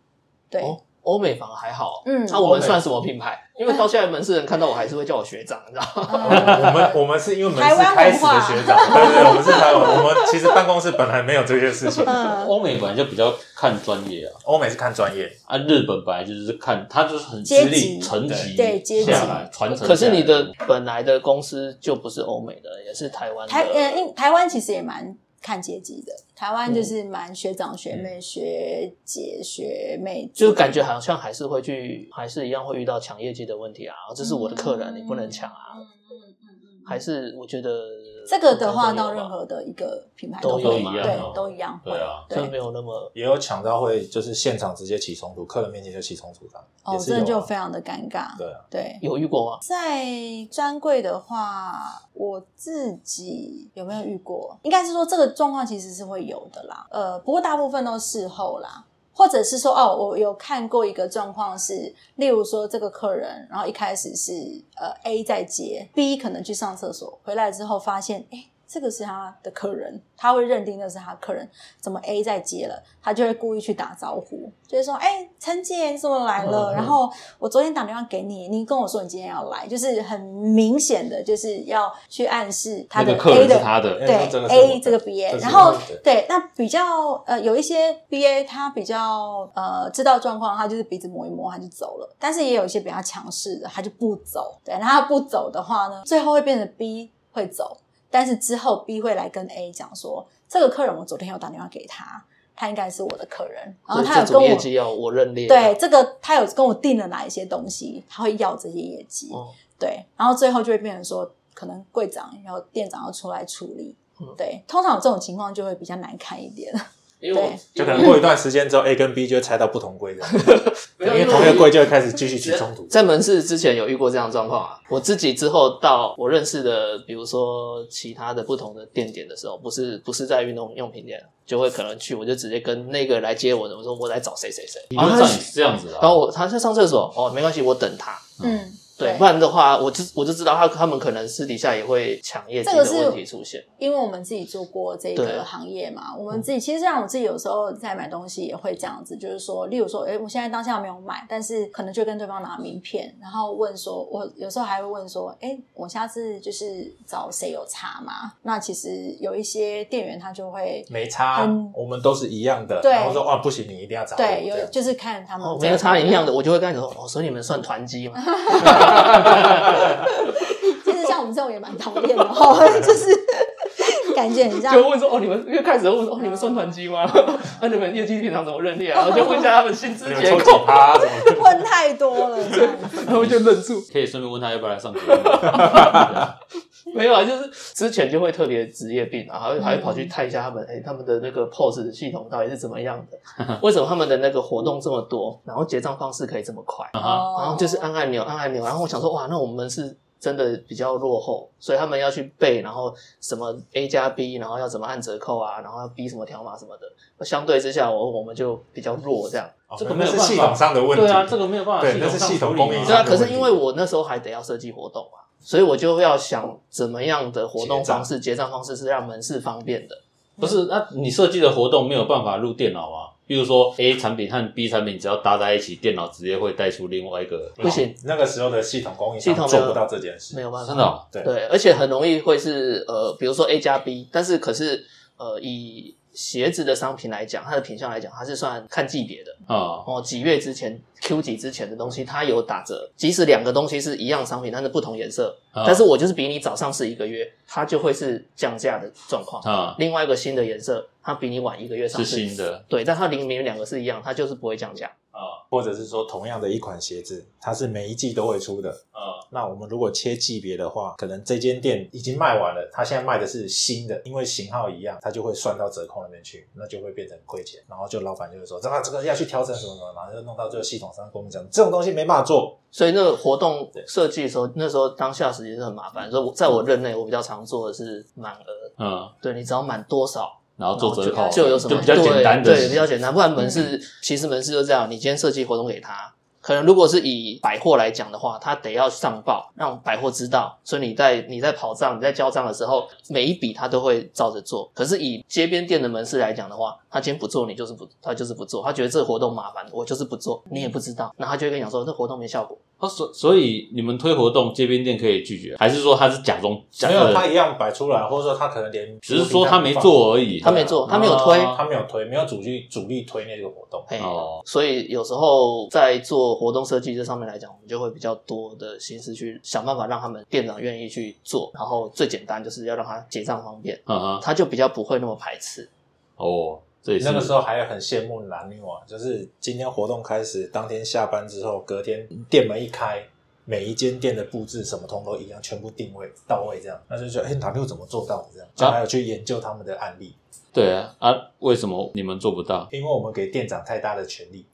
对。欧美反而还好，嗯，那我们算什么品牌？因为到现在门市人看到我还是会叫我学长，你知道吗？我们 我们是因为门市开始的学长，对对，我们是台湾。我们其实办公室本来没有这些事情。欧美本来就比较看专业啊，欧美是看专业啊，日本本来就是看他就是很资历层级对阶级下来传承。可是你的本来的公司就不是欧美的，也是台湾。台呃，因台湾其实也蛮。看阶级的，台湾就是蛮学长学妹、学姐学妹，就感觉好像还是会去，还是一样会遇到抢业绩的问题啊。这是我的客人，你不能抢啊。嗯嗯嗯嗯，还是我觉得。这个的话，到任何的一个品牌都会一样，对，都一样，对啊，就没有那么也有抢到会就是现场直接起冲突，客人面前就起冲突的，哦，这就非常的尴尬，对啊，对，有遇过吗？在专柜的话，我自己有没有遇过？应该是说这个状况其实是会有的啦，呃，不过大部分都事后啦。或者是说，哦，我有看过一个状况是，例如说这个客人，然后一开始是呃 A 在接，B 可能去上厕所，回来之后发现，哎。这个是他的客人，他会认定那是他客人。怎么 A 在接了，他就会故意去打招呼，就是说：“哎，陈姐你怎么来了？”然后我昨天打电话给你，你跟我说你今天要来，就是很明显的就是要去暗示他的 A 的他的对 A 这个 BA。然后对那比较呃有一些 BA 他比较呃知道状况，他就是鼻子摸一摸他就走了。但是也有一些比较强势的，他就不走。对，那他不走的话呢，最后会变成 B 会走。但是之后 B 会来跟 A 讲说，这个客人我昨天有打电话给他，他应该是我的客人，然后他有跟我业绩要我认列，对这个他有跟我订了哪一些东西，他会要这些业绩，对，然后最后就会变成说，可能柜长然后店长要出来处理，对，通常有这种情况就会比较难看一点。对，就可能过一段时间之后，A 跟 B 就会拆到不同柜的，因为同一个柜就会开始继续起冲突。在门市之前有遇过这样状况啊，我自己之后到我认识的，比如说其他的不同的店点的时候，不是不是在运动用品店，就会可能去，我就直接跟那个来接我的，我说我来找谁谁谁，然后这样子，然后我他在上厕所，哦，没关系，我等他，嗯。对，不然的话，我就我就知道他他们可能私底下也会抢业绩的问题出现。因为我们自己做过这个行业嘛，我们自己其实像我自己有时候在买东西也会这样子，就是说，例如说，哎，我现在当下没有买，但是可能就跟对方拿名片，然后问说，我有时候还会问说，哎，我下次就是找谁有差吗？那其实有一些店员他就会没差，我们都是一样的。对，然后说啊，不行，你一定要找。对，有就是看他们没有差一样的，我就会跟你说，哦，所以你们算团机吗？其实像我们这种也蛮讨厌的哈，就是感觉很像。就问说哦，你们因为开始问说哦，你们算团机吗？那 你们业绩平常怎么认列？然后就问一下他们薪资结构啊，问太多了，然后就愣住。可以顺便问他要不要来上节目。没有啊，就是之前就会特别职业病啊，还会还会跑去看一下他们，哎，他们的那个 POS 系统到底是怎么样的？为什么他们的那个活动这么多，然后结账方式可以这么快？然后就是按按钮，按按钮。然后我想说，哇，那我们是真的比较落后，所以他们要去背，然后什么 A 加 B，然后要怎么按折扣啊，然后要 B 什么条码什么的。相对之下，我我们就比较弱，这样。这个没有系统上的问题，对啊，这个没有办法，对，那是系统供应。对啊，可是因为我那时候还得要设计活动嘛。所以我就要想怎么样的活动方式、结账方式是让门市方便的。不是，那你设计的活动没有办法入电脑啊？比如说 A 产品和 B 产品只要搭在一起，电脑直接会带出另外一个。不行，那个时候的系统供应系统做不到这件事，没有办法。真的，对对，而且很容易会是呃，比如说 A 加 B，但是可是呃以。鞋子的商品来讲，它的品相来讲，它是算看季别的啊。哦，几月之前、Q 几之前的东西，它有打折。即使两个东西是一样商品，但是不同颜色，但是我就是比你早上市一个月，它就会是降价的状况啊。另外一个新的颜色，它比你晚一个月上市，是新的，对，但它明明两个是一样，它就是不会降价。啊，或者是说同样的一款鞋子，它是每一季都会出的啊。那我们如果切季别的话，可能这间店已经卖完了，它现在卖的是新的，因为型号一样，它就会算到折扣那边去，那就会变成亏钱。然后就老板就会说，这个这个要去调整什么什么，然后就弄到这个系统上跟我们讲，这种东西没办法做。所以那个活动设计的时候，那时候当下实际是很麻烦。所以在我任内，我比较常做的是满额。嗯，对你只要满多少。然后做折扣就有什么比较简单的，对，比较简单。不然门市其实门市就这样，你今天设计活动给他。可能如果是以百货来讲的话，他得要上报，让百货知道。所以你在你在跑账、你在交账的时候，每一笔他都会照着做。可是以街边店的门市来讲的话，他今天不做，你就是不，他就是不做。他觉得这个活动麻烦，我就是不做，你也不知道。那他就会跟你讲说，这活动没效果。所所以你们推活动，街边店可以拒绝，还是说他是假装？没有，他一样摆出来，或者说他可能连只是说他没做而已，他没做，他没有推，他没有推，没有主力主力推那个活动。哦，所以有时候在做活动设计这上面来讲，我们就会比较多的心思去想办法让他们店长愿意去做，然后最简单就是要让他结账方便，嗯嗯，他就比较不会那么排斥。哦。那个时候还很羡慕男女啊，就是今天活动开始当天下班之后，隔天店门一开，每一间店的布置什么通都一样，全部定位到位这样，那就觉得哎，男六怎么做到的这样？就还有去研究他们的案例。对啊，啊，为什么你们做不到？因为我们给店长太大的权利。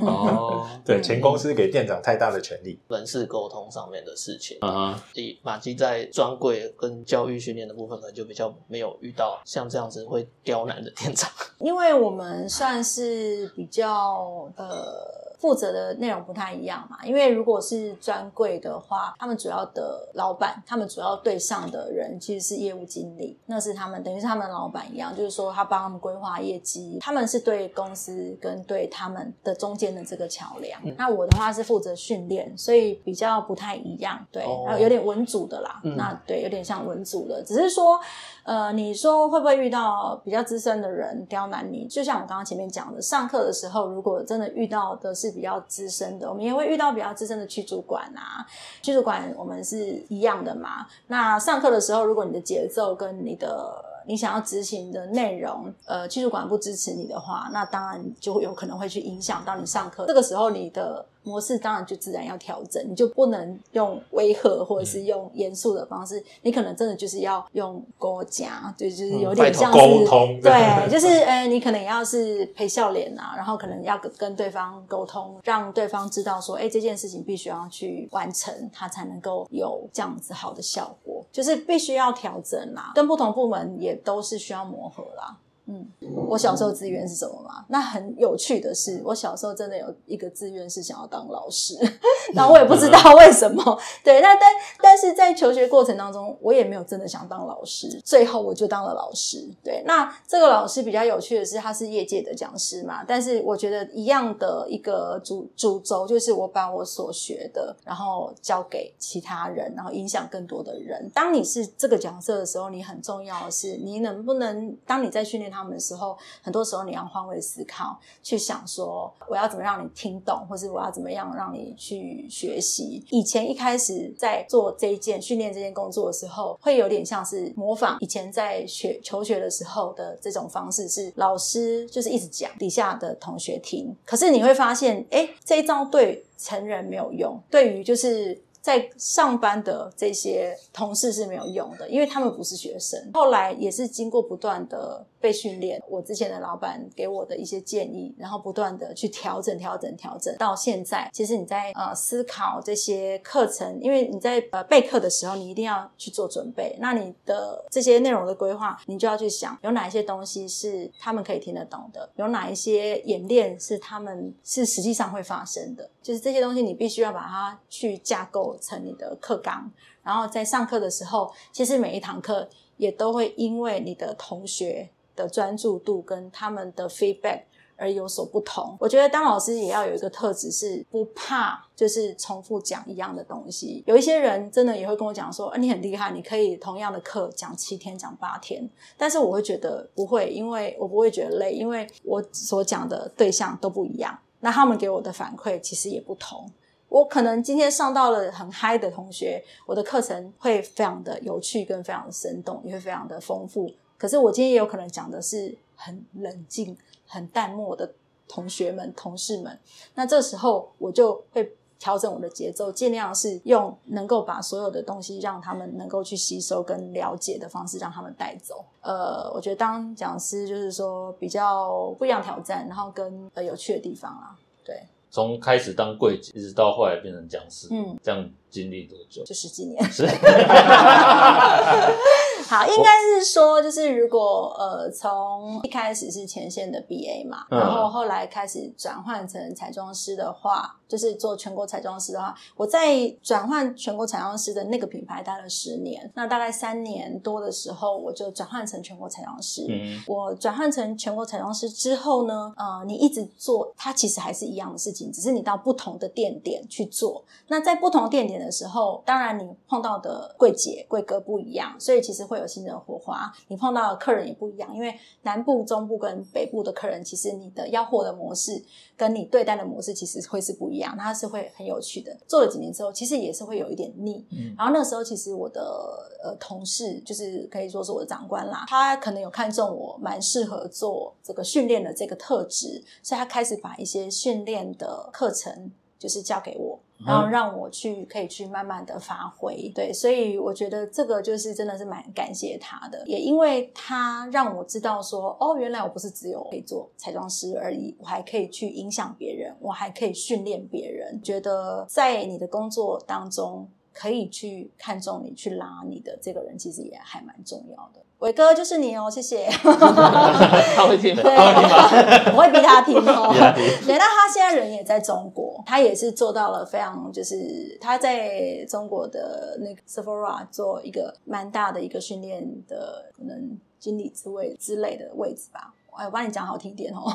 哦，对，前公司给店长太大的权利，人事沟通上面的事情。嗯哼，以马基在专柜跟教育训练的部分，可能就比较没有遇到像这样子会刁难的店长。因为我们算是比较呃。负责的内容不太一样嘛，因为如果是专柜的话，他们主要的老板，他们主要对上的人其实是业务经理，那是他们等于是他们老板一样，就是说他帮他们规划业绩，他们是对公司跟对他们的中间的这个桥梁。那我的话是负责训练，所以比较不太一样，对，有点文组的啦，那对，有点像文组的，只是说。呃，你说会不会遇到比较资深的人刁难你？就像我刚刚前面讲的，上课的时候，如果真的遇到的是比较资深的，我们也会遇到比较资深的区主管啊。区主管我们是一样的嘛？那上课的时候，如果你的节奏跟你的你想要执行的内容，呃，区主管不支持你的话，那当然就有可能会去影响到你上课。这个时候，你的模式当然就自然要调整，你就不能用威吓或者是用严肃的方式，你可能真的就是要用沟讲，对，就是有点像是沟通，对，就是呃，你可能要是陪笑脸啊，然后可能要跟跟对方沟通，让对方知道说，哎，这件事情必须要去完成，它才能够有这样子好的效果，就是必须要调整啦，跟不同部门也都是需要磨合啦。嗯，我小时候志愿是什么嘛？那很有趣的是，我小时候真的有一个志愿是想要当老师，那我也不知道为什么。对，那但但是在求学过程当中，我也没有真的想当老师，最后我就当了老师。对，那这个老师比较有趣的是，他是业界的讲师嘛，但是我觉得一样的一个主主轴就是我把我所学的，然后交给其他人，然后影响更多的人。当你是这个角色的时候，你很重要的是你能不能，当你在训练他。他们的时候，很多时候你要换位思考，去想说我要怎么让你听懂，或是我要怎么样让你去学习。以前一开始在做这一件训练这件工作的时候，会有点像是模仿以前在学求学的时候的这种方式，是老师就是一直讲，底下的同学听。可是你会发现，哎，这一招对成人没有用，对于就是。在上班的这些同事是没有用的，因为他们不是学生。后来也是经过不断的被训练，我之前的老板给我的一些建议，然后不断的去调整、调整、调整，到现在，其实你在呃思考这些课程，因为你在呃备课的时候，你一定要去做准备。那你的这些内容的规划，你就要去想有哪一些东西是他们可以听得懂的，有哪一些演练是他们是实际上会发生的，就是这些东西你必须要把它去架构。成你的课纲，然后在上课的时候，其实每一堂课也都会因为你的同学的专注度跟他们的 feedback 而有所不同。我觉得当老师也要有一个特质，是不怕就是重复讲一样的东西。有一些人真的也会跟我讲说：“啊，你很厉害，你可以同样的课讲七天、讲八天。”但是我会觉得不会，因为我不会觉得累，因为我所讲的对象都不一样，那他们给我的反馈其实也不同。我可能今天上到了很嗨的同学，我的课程会非常的有趣，跟非常的生动，也会非常的丰富。可是我今天也有可能讲的是很冷静、很淡漠的同学们、同事们。那这时候我就会调整我的节奏，尽量是用能够把所有的东西让他们能够去吸收跟了解的方式，让他们带走。呃，我觉得当讲师就是说比较不一样挑战，然后跟呃有趣的地方啦，对。从开始当柜姐，一直到后来变成讲师，嗯，这样经历多久？就十几年。好，应该是说，就是如果呃，从一开始是前线的 BA 嘛，然后后来开始转换成彩妆师的话，就是做全国彩妆师的话，我在转换全国彩妆师的那个品牌待了十年，那大概三年多的时候，我就转换成全国彩妆师。嗯，我转换成全国彩妆师之后呢，呃，你一直做，它其实还是一样的事情，只是你到不同的店点去做。那在不同店点的时候，当然你碰到的柜姐、柜哥不一样，所以其实会。有新的火花，你碰到的客人也不一样，因为南部、中部跟北部的客人，其实你的要货的模式跟你对待的模式其实会是不一样，它是会很有趣的。做了几年之后，其实也是会有一点腻。然后那时候，其实我的呃同事，就是可以说是我的长官啦，他可能有看中我蛮适合做这个训练的这个特质，所以他开始把一些训练的课程就是交给我。然后让我去可以去慢慢的发挥，对，所以我觉得这个就是真的是蛮感谢他的，也因为他让我知道说，哦，原来我不是只有可以做彩妆师而已，我还可以去影响别人，我还可以训练别人，觉得在你的工作当中可以去看重你，去拉你的这个人，其实也还蛮重要的。伟哥就是你哦，谢谢。他会听，他会听吗？我会逼他听哦。对，那他现在人也在中国，他也是做到了非常，就是他在中国的那个 Sephora 做一个蛮大的一个训练的可能经理之位之类的位置吧。我帮你讲好听点哦。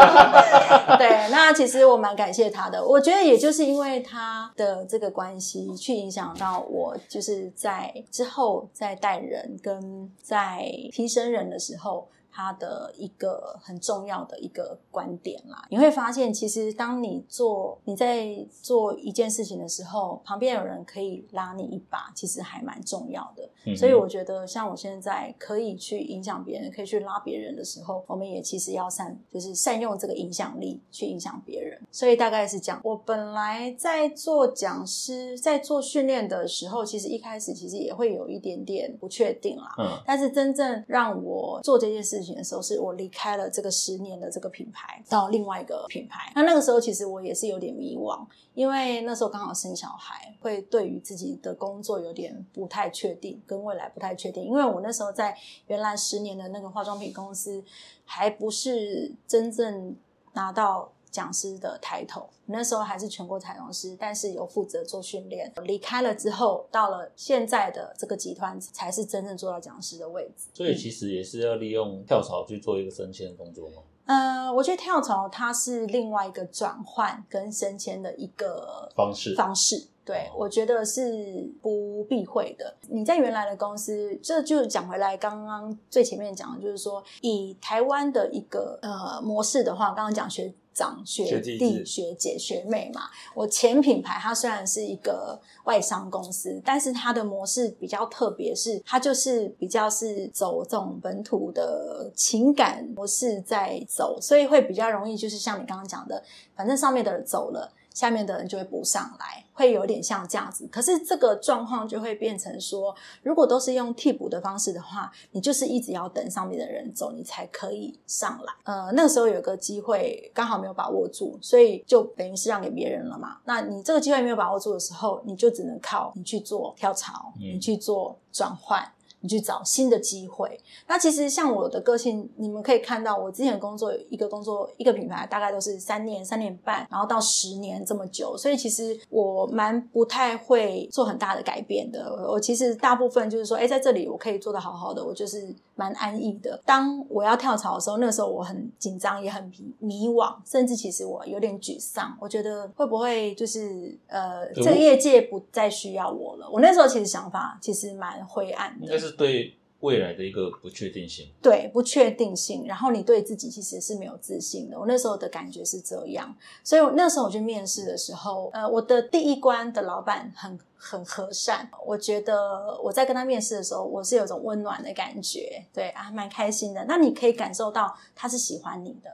对，那其实我蛮感谢他的。我觉得也就是因为他的这个关系，去影响到我，就是在之后在带人跟在提升人的时候。他的一个很重要的一个观点啦，你会发现，其实当你做你在做一件事情的时候，旁边有人可以拉你一把，其实还蛮重要的。所以我觉得，像我现在可以去影响别人，可以去拉别人的时候，我们也其实要善，就是善用这个影响力去影响别人。所以大概是这样。我本来在做讲师，在做训练的时候，其实一开始其实也会有一点点不确定啦。嗯。但是真正让我做这件事。的时候，是我离开了这个十年的这个品牌，到另外一个品牌。那那个时候，其实我也是有点迷惘，因为那时候刚好生小孩，会对于自己的工作有点不太确定，跟未来不太确定。因为我那时候在原来十年的那个化妆品公司，还不是真正拿到。讲师的抬头，那时候还是全国彩妆师，但是有负责做训练。离开了之后，到了现在的这个集团，才是真正做到讲师的位置。所以其实也是要利用跳槽去做一个升迁的工作吗？呃，我觉得跳槽它是另外一个转换跟升迁的一个方式方式。对，我觉得是不避讳的。你在原来的公司，这就讲回来，刚刚最前面讲的就是说，以台湾的一个呃模式的话，刚刚讲学。长学弟学姐学妹嘛，我前品牌它虽然是一个外商公司，但是它的模式比较特别，是它就是比较是走这种本土的情感模式在走，所以会比较容易，就是像你刚刚讲的，反正上面的人走了。下面的人就会补上来，会有点像这样子。可是这个状况就会变成说，如果都是用替补的方式的话，你就是一直要等上面的人走，你才可以上来。呃，那个时候有个机会刚好没有把握住，所以就等于是让给别人了嘛。那你这个机会没有把握住的时候，你就只能靠你去做跳槽，你去做转换。你去找新的机会。那其实像我的个性，你们可以看到，我之前工作一个工作一个品牌，大概都是三年、三年半，然后到十年这么久。所以其实我蛮不太会做很大的改变的。我其实大部分就是说，哎，在这里我可以做得好好的，我就是蛮安逸的。当我要跳槽的时候，那个时候我很紧张，也很迷迷惘，甚至其实我有点沮丧。我觉得会不会就是呃，这个业界不再需要我了？我那时候其实想法其实蛮灰暗的。对未来的一个不确定性，对不确定性，然后你对自己其实是没有自信的。我那时候的感觉是这样，所以那时候我去面试的时候，呃，我的第一关的老板很很和善，我觉得我在跟他面试的时候，我是有种温暖的感觉，对啊，蛮开心的。那你可以感受到他是喜欢你的。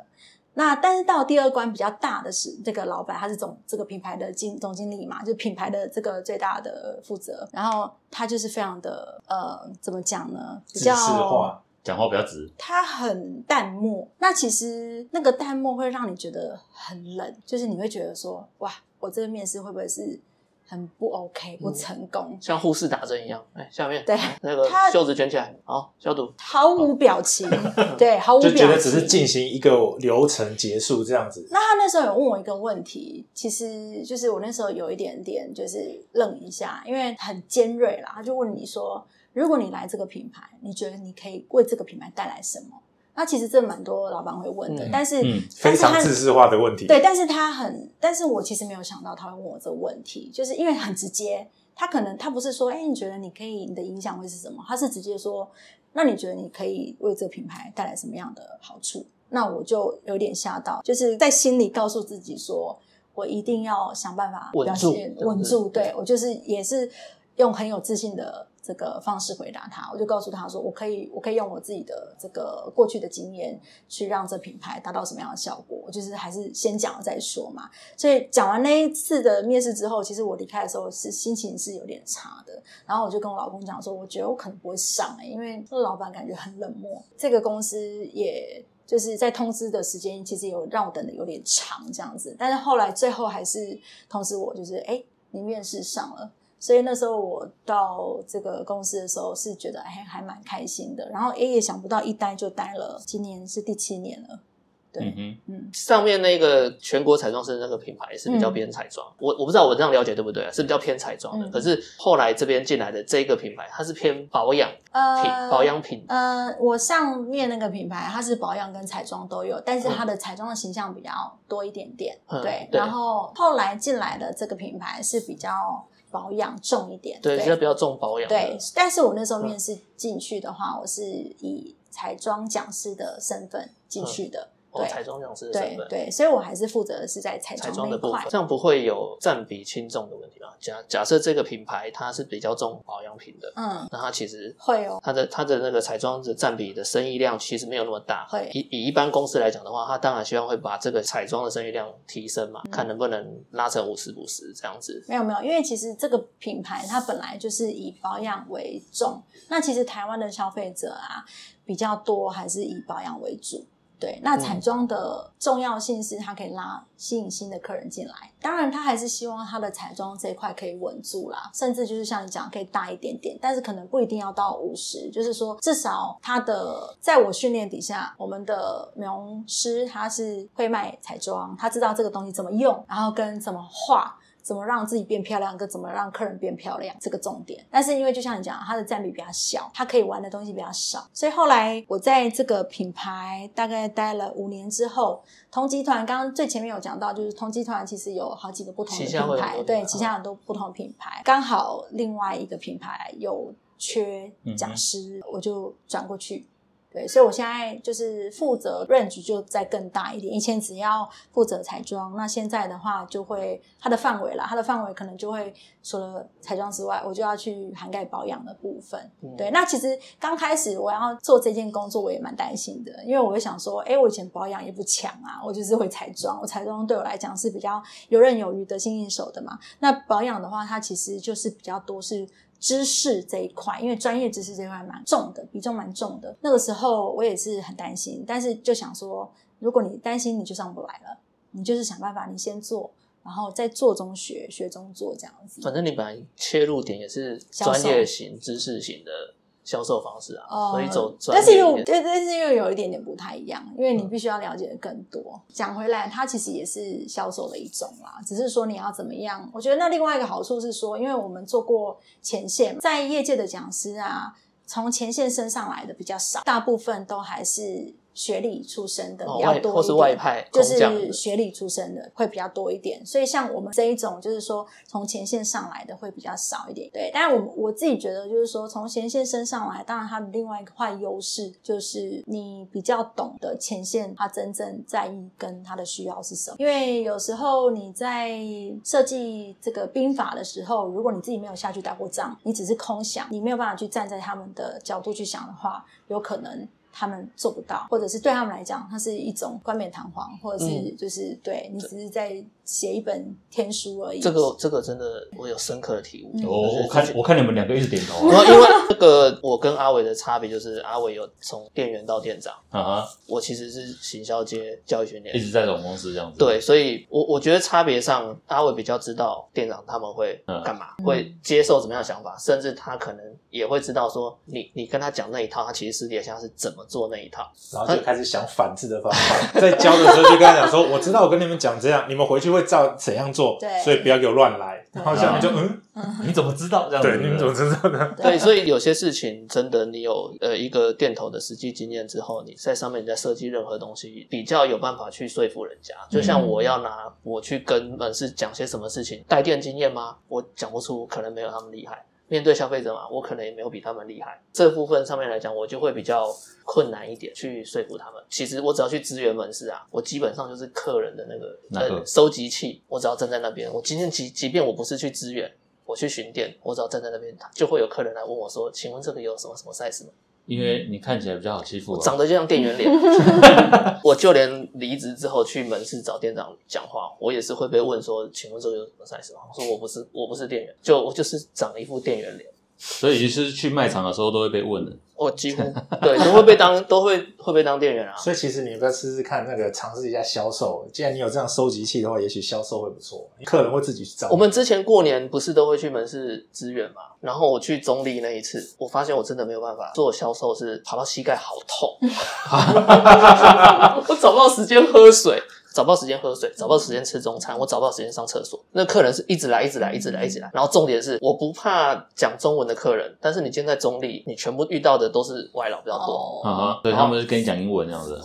那但是到第二关比较大的是这个老板，他是总这个品牌的经总经理嘛，就品牌的这个最大的负责。然后他就是非常的呃，怎么讲呢？比较话讲话比较直。他很淡漠。那其实那个淡漠会让你觉得很冷，就是你会觉得说，哇，我这个面试会不会是？很不 OK，不成功，像护士打针一样。哎，下面对那个袖子卷起来，好消毒，毫无表情，对，毫无就觉得只是进行一个流程结束这样子。那他那时候有问我一个问题，其实就是我那时候有一点点就是愣一下，因为很尖锐啦，他就问你说，如果你来这个品牌，你觉得你可以为这个品牌带来什么？那其实这蛮多老板会问的，但是非常自私化的问题。对，但是他很，但是我其实没有想到他会问我这个问题，就是因为很直接。他可能他不是说，哎，你觉得你可以，你的影响会是什么？他是直接说，那你觉得你可以为这个品牌带来什么样的好处？那我就有点吓到，就是在心里告诉自己说，我一定要想办法稳住，稳住。对我就是也是用很有自信的。这个方式回答他，我就告诉他说：“我可以，我可以用我自己的这个过去的经验，去让这品牌达到什么样的效果。就是还是先讲了再说嘛。所以讲完那一次的面试之后，其实我离开的时候是心情是有点差的。然后我就跟我老公讲说：我觉得我可能不会上哎，因为老板感觉很冷漠。这个公司也就是在通知的时间，其实有让我等的有点长这样子。但是后来最后还是通知我，就是哎，你面试上了。”所以那时候我到这个公司的时候是觉得还还蛮开心的，然后也也想不到一待就待了，今年是第七年了。对，嗯，上面那个全国彩妆师那个品牌是比较偏彩妆，我我不知道我这样了解对不对啊？是比较偏彩妆的，可是后来这边进来的这个品牌，它是偏保养品、保养品。呃，我上面那个品牌它是保养跟彩妆都有，但是它的彩妆的形象比较多一点点。对，然后后来进来的这个品牌是比较。保养重一点，对，现在比较重保养。对，但是我那时候面试进去的话，我是以彩妆讲师的身份进去的。彩妆讲师的身份，对，所以我还是负责的是在彩妆的部分，这样不会有占比轻重的问题吧？假假设这个品牌它是比较重保养品的，嗯，那它其实会哦它的它的那个彩妆的占比的生意量其实没有那么大。会以以一般公司来讲的话，它当然希望会把这个彩妆的生意量提升嘛，看能不能拉成五十五十这样子。没有没有，因为其实这个品牌它本来就是以保养为重，那其实台湾的消费者啊比较多，还是以保养为主。对，那彩妆的重要性是它可以拉吸引新的客人进来。当然，他还是希望他的彩妆这一块可以稳住啦，甚至就是像你讲，可以大一点点，但是可能不一定要到五十。就是说，至少他的在我训练底下，我们的美容师他是会卖彩妆，他知道这个东西怎么用，然后跟怎么画。怎么让自己变漂亮，跟怎么让客人变漂亮，这个重点。但是因为就像你讲，它的占比比较小，它可以玩的东西比较少，所以后来我在这个品牌大概待了五年之后，同集团刚刚最前面有讲到，就是同集团其实有好几个不同的品牌，对，旗下很多不同品牌，刚好另外一个品牌有缺讲师，我就转过去。对，所以我现在就是负责 range 就再更大一点。以前只要负责彩妆，那现在的话就会它的范围啦，它的范围可能就会除了彩妆之外，我就要去涵盖保养的部分。对，那其实刚开始我要做这件工作，我也蛮担心的，因为我会想说，哎，我以前保养也不强啊，我就是会彩妆，我彩妆对我来讲是比较游刃有余、得心应手的嘛。那保养的话，它其实就是比较多是。知识这一块，因为专业知识这块蛮重的，比重蛮重的。那个时候我也是很担心，但是就想说，如果你担心，你就上不来了。你就是想办法，你先做，然后在做中学，学中做这样子。反正你本来切入点也是专业型、知识型的。销售方式啊，所以走，但是又对，但是又有一点点不太一样，因为你必须要了解的更多。讲回来，它其实也是销售的一种啦，只是说你要怎么样。我觉得那另外一个好处是说，因为我们做过前线，在业界的讲师啊，从前线升上来的比较少，大部分都还是。学历出身的比较多一点，就是学历出身的会比较多一点，所以像我们这一种，就是说从前线上来的会比较少一点。对，但是我我自己觉得，就是说从前线升上来，当然它的另外一块优势就是你比较懂得前线他真正在意跟他的需要是什么。因为有时候你在设计这个兵法的时候，如果你自己没有下去打过仗，你只是空想，你没有办法去站在他们的角度去想的话，有可能。他们做不到，或者是对他们来讲，它是一种冠冕堂皇，或者是就是对你只是在写一本天书而已。这个这个真的我有深刻的体悟。我我看我看你们两个一直点头。因为这个我跟阿伟的差别就是阿伟有从店员到店长啊，我其实是行销街教育训练，一直在总公司这样子。对，所以我我觉得差别上，阿伟比较知道店长他们会干嘛，会接受怎么样的想法，甚至他可能也会知道说你你跟他讲那一套，他其实私底下是怎么。做那一套，然后就开始想反制的方法，在教的时候就跟他讲说：“我知道我跟你们讲这样，你们回去会照怎样做，所以不要给我乱来。”然后下面就嗯，你怎么知道这样？对，你们怎么知道的？对，所以有些事情真的，你有呃一个店头的实际经验之后，你在上面你在设计任何东西，比较有办法去说服人家。就像我要拿我去跟门市讲些什么事情，带店经验吗？我讲不出，可能没有他们厉害。面对消费者嘛，我可能也没有比他们厉害。这部分上面来讲，我就会比较困难一点去说服他们。其实我只要去支援门市啊，我基本上就是客人的那个呃收集器，我只要站在那边。我今天即即便我不是去支援，我去巡店，我只要站在那边，就会有客人来问我说：“请问这个有什么什么 size 吗？”因为你看起来比较好欺负，长得就像店员脸。我就连离职之后去门市找店长讲话，我也是会被问说：“请问这个有什么 size 吗？”我说：“我不是，我不是店员，就我就是长了一副店员脸。”所以其实去卖场的时候都会被问的。我几乎 对都会被当都会会被当店员啊。所以其实你要不要试试看那个尝试一下销售？既然你有这样收集器的话，也许销售会不错，客人会自己去找。我们之前过年不是都会去门市支援嘛？然后我去中立那一次，我发现我真的没有办法做销售，是跑到膝盖好痛，我找不到时间喝水。找不到时间喝水，找不到时间吃中餐，我找不到时间上厕所。那客人是一直来，一直来，一直来，一直来。然后重点是，我不怕讲中文的客人，但是你今天在中立，你全部遇到的都是外劳比较多。啊哈，对他们是跟你讲英文这样子，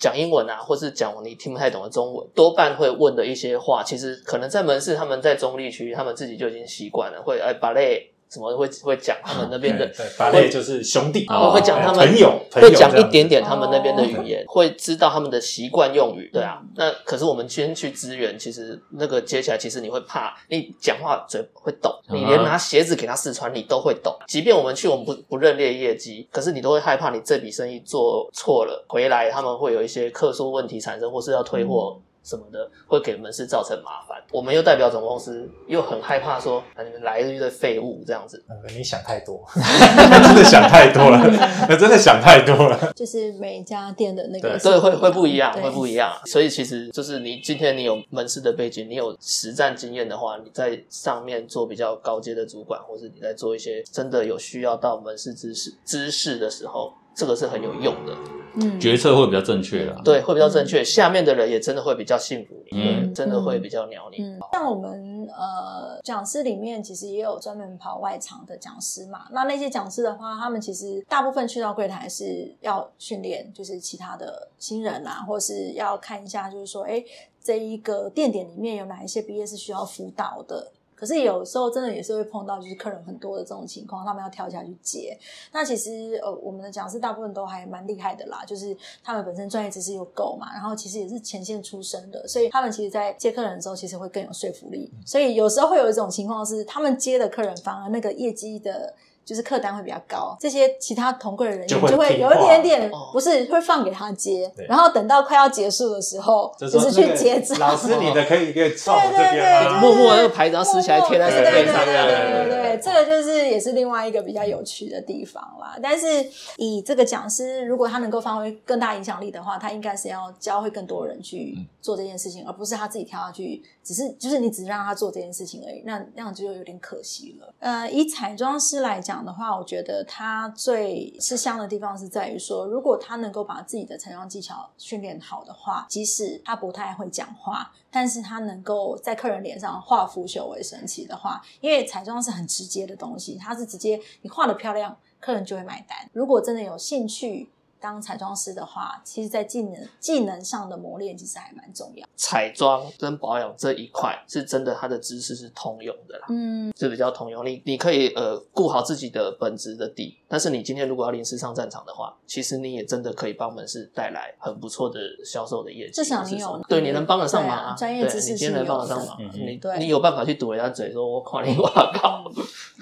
讲英文啊，或是讲你听不太懂的中文，多半会问的一些话，其实可能在门市，他们在中立区，他们自己就已经习惯了，会哎把嘞。什么会会讲他们那边的？法类就是兄弟，会讲他们朋友，会讲一点点他们那边的语言，会知道他们的习惯用语。对啊，那可是我们先去支援，其实那个接起来，其实你会怕，你讲话嘴会抖，你连拿鞋子给他试穿，你都会抖。即便我们去，我们不不认列业绩，可是你都会害怕，你这笔生意做错了，回来他们会有一些客诉问题产生，或是要退货。什么的会给门市造成麻烦，我们又代表总公司，又很害怕说你们来了一堆废物这样子。你想太多，真的想太多了，真的想太多了。就是每家店的那个对会会不一样，会不一样。所以其实就是你今天你有门市的背景，你有实战经验的话，你在上面做比较高阶的主管，或是你在做一些真的有需要到门市知识知识的时候。这个是很有用的，嗯，决策会比较正确的，对，会比较正确。下面的人也真的会比较幸福，嗯，真的会比较鸟你。像我们呃讲师里面，其实也有专门跑外场的讲师嘛。那那些讲师的话，他们其实大部分去到柜台是要训练，就是其他的新人啊，或是要看一下，就是说，哎，这一个店点里面有哪一些毕业是需要辅导的。可是有时候真的也是会碰到，就是客人很多的这种情况，他们要跳下去接。那其实呃，我们的讲师大部分都还蛮厉害的啦，就是他们本身专业知识又够嘛，然后其实也是前线出身的，所以他们其实，在接客人的时候，其实会更有说服力。所以有时候会有一种情况是，他们接的客人反而那个业绩的。就是客单会比较高，这些其他同柜的人员就会有一点点不是会放给他接，然后等到快要结束的时候，就是去结账。老师，你的可以可以凑这边默默那个牌子要撕起来贴在身边。上，对对对，这个就是也是另外一个比较有趣的地方啦。但是以这个讲师，如果他能够发挥更大影响力的话，他应该是要教会更多人去做这件事情，而不是他自己跳下去，只是就是你只让他做这件事情而已，那那样就有点可惜了。呃，以彩妆师来讲。的话，我觉得他最吃香的地方是在于说，如果他能够把自己的彩妆技巧训练好的话，即使他不太会讲话，但是他能够在客人脸上化腐朽为神奇的话，因为彩妆是很直接的东西，它是直接你画的漂亮，客人就会买单。如果真的有兴趣。当彩妆师的话，其实，在技能技能上的磨练，其实还蛮重要。彩妆跟保养这一块，是真的，它的知识是通用的啦。嗯，是比较通用。你你可以呃顾好自己的本职的底，但是你今天如果要临时上战场的话，其实你也真的可以帮门市带来很不错的销售的业绩。至少你有对，你能帮得上忙啊。专业知识你今天能帮得上忙，你你有办法去堵人家嘴，说我夸你我靠。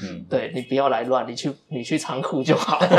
嗯，对你不要来乱，你去你去仓库就好。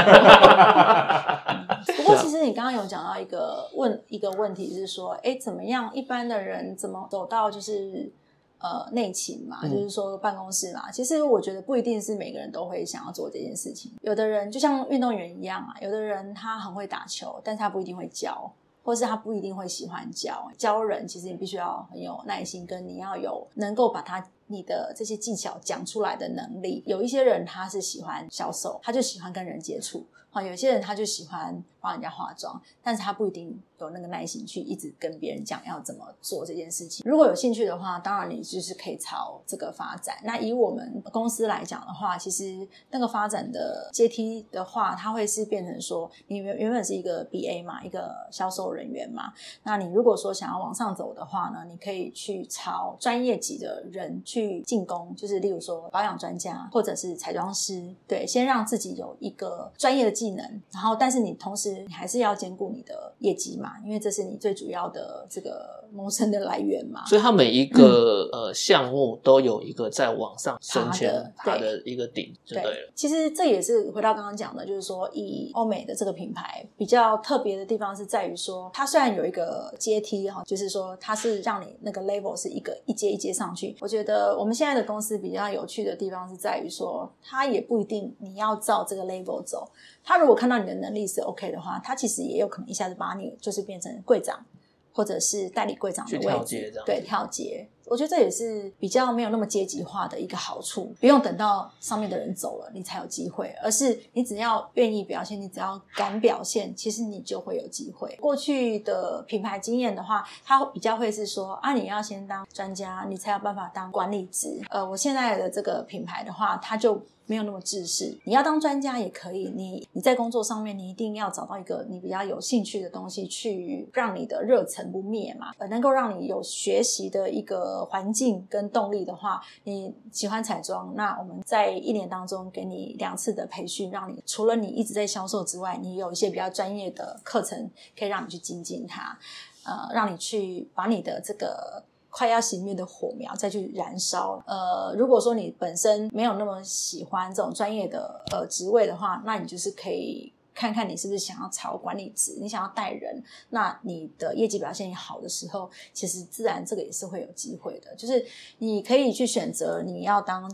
不过，其实你刚刚有讲到一个问一个问题，是说，哎，怎么样？一般的人怎么走到就是呃内勤嘛，就是说办公室嘛？其实我觉得不一定是每个人都会想要做这件事情。有的人就像运动员一样啊，有的人他很会打球，但是他不一定会教，或是他不一定会喜欢教。教人其实你必须要很有耐心，跟你要有能够把他。你的这些技巧讲出来的能力，有一些人他是喜欢销售，他就喜欢跟人接触。啊，有些人他就喜欢帮人家化妆，但是他不一定有那个耐心去一直跟别人讲要怎么做这件事情。如果有兴趣的话，当然你就是可以朝这个发展。那以我们公司来讲的话，其实那个发展的阶梯的话，它会是变成说，你原原本是一个 B A 嘛，一个销售人员嘛。那你如果说想要往上走的话呢，你可以去朝专业级的人去进攻，就是例如说保养专家或者是彩妆师，对，先让自己有一个专业的技。能，然后但是你同时你还是要兼顾你的业绩嘛，因为这是你最主要的这个谋生的来源嘛。所以它每一个呃项目都有一个在往上升迁它的一个顶，对了。其实这也是回到刚刚讲的，就是说以欧美的这个品牌比较特别的地方是在于说，它虽然有一个阶梯哈，就是说它是让你那个 level 是一个一阶一阶上去。我觉得我们现在的公司比较有趣的地方是在于说，它也不一定你要照这个 level 走。他如果看到你的能力是 OK 的话，他其实也有可能一下子把你就是变成柜长，或者是代理柜长的位置，对，跳接。我觉得这也是比较没有那么阶级化的一个好处，不用等到上面的人走了你才有机会，而是你只要愿意表现，你只要敢表现，其实你就会有机会。过去的品牌经验的话，它比较会是说啊，你要先当专家，你才有办法当管理职。呃，我现在的这个品牌的话，它就没有那么自私，你要当专家也可以，你你在工作上面，你一定要找到一个你比较有兴趣的东西，去让你的热忱不灭嘛，呃，能够让你有学习的一个。环境跟动力的话，你喜欢彩妆，那我们在一年当中给你两次的培训，让你除了你一直在销售之外，你有一些比较专业的课程，可以让你去精进它，呃，让你去把你的这个快要熄灭的火苗再去燃烧。呃，如果说你本身没有那么喜欢这种专业的呃职位的话，那你就是可以。看看你是不是想要朝管理职，你想要带人，那你的业绩表现也好的时候，其实自然这个也是会有机会的。就是你可以去选择你要当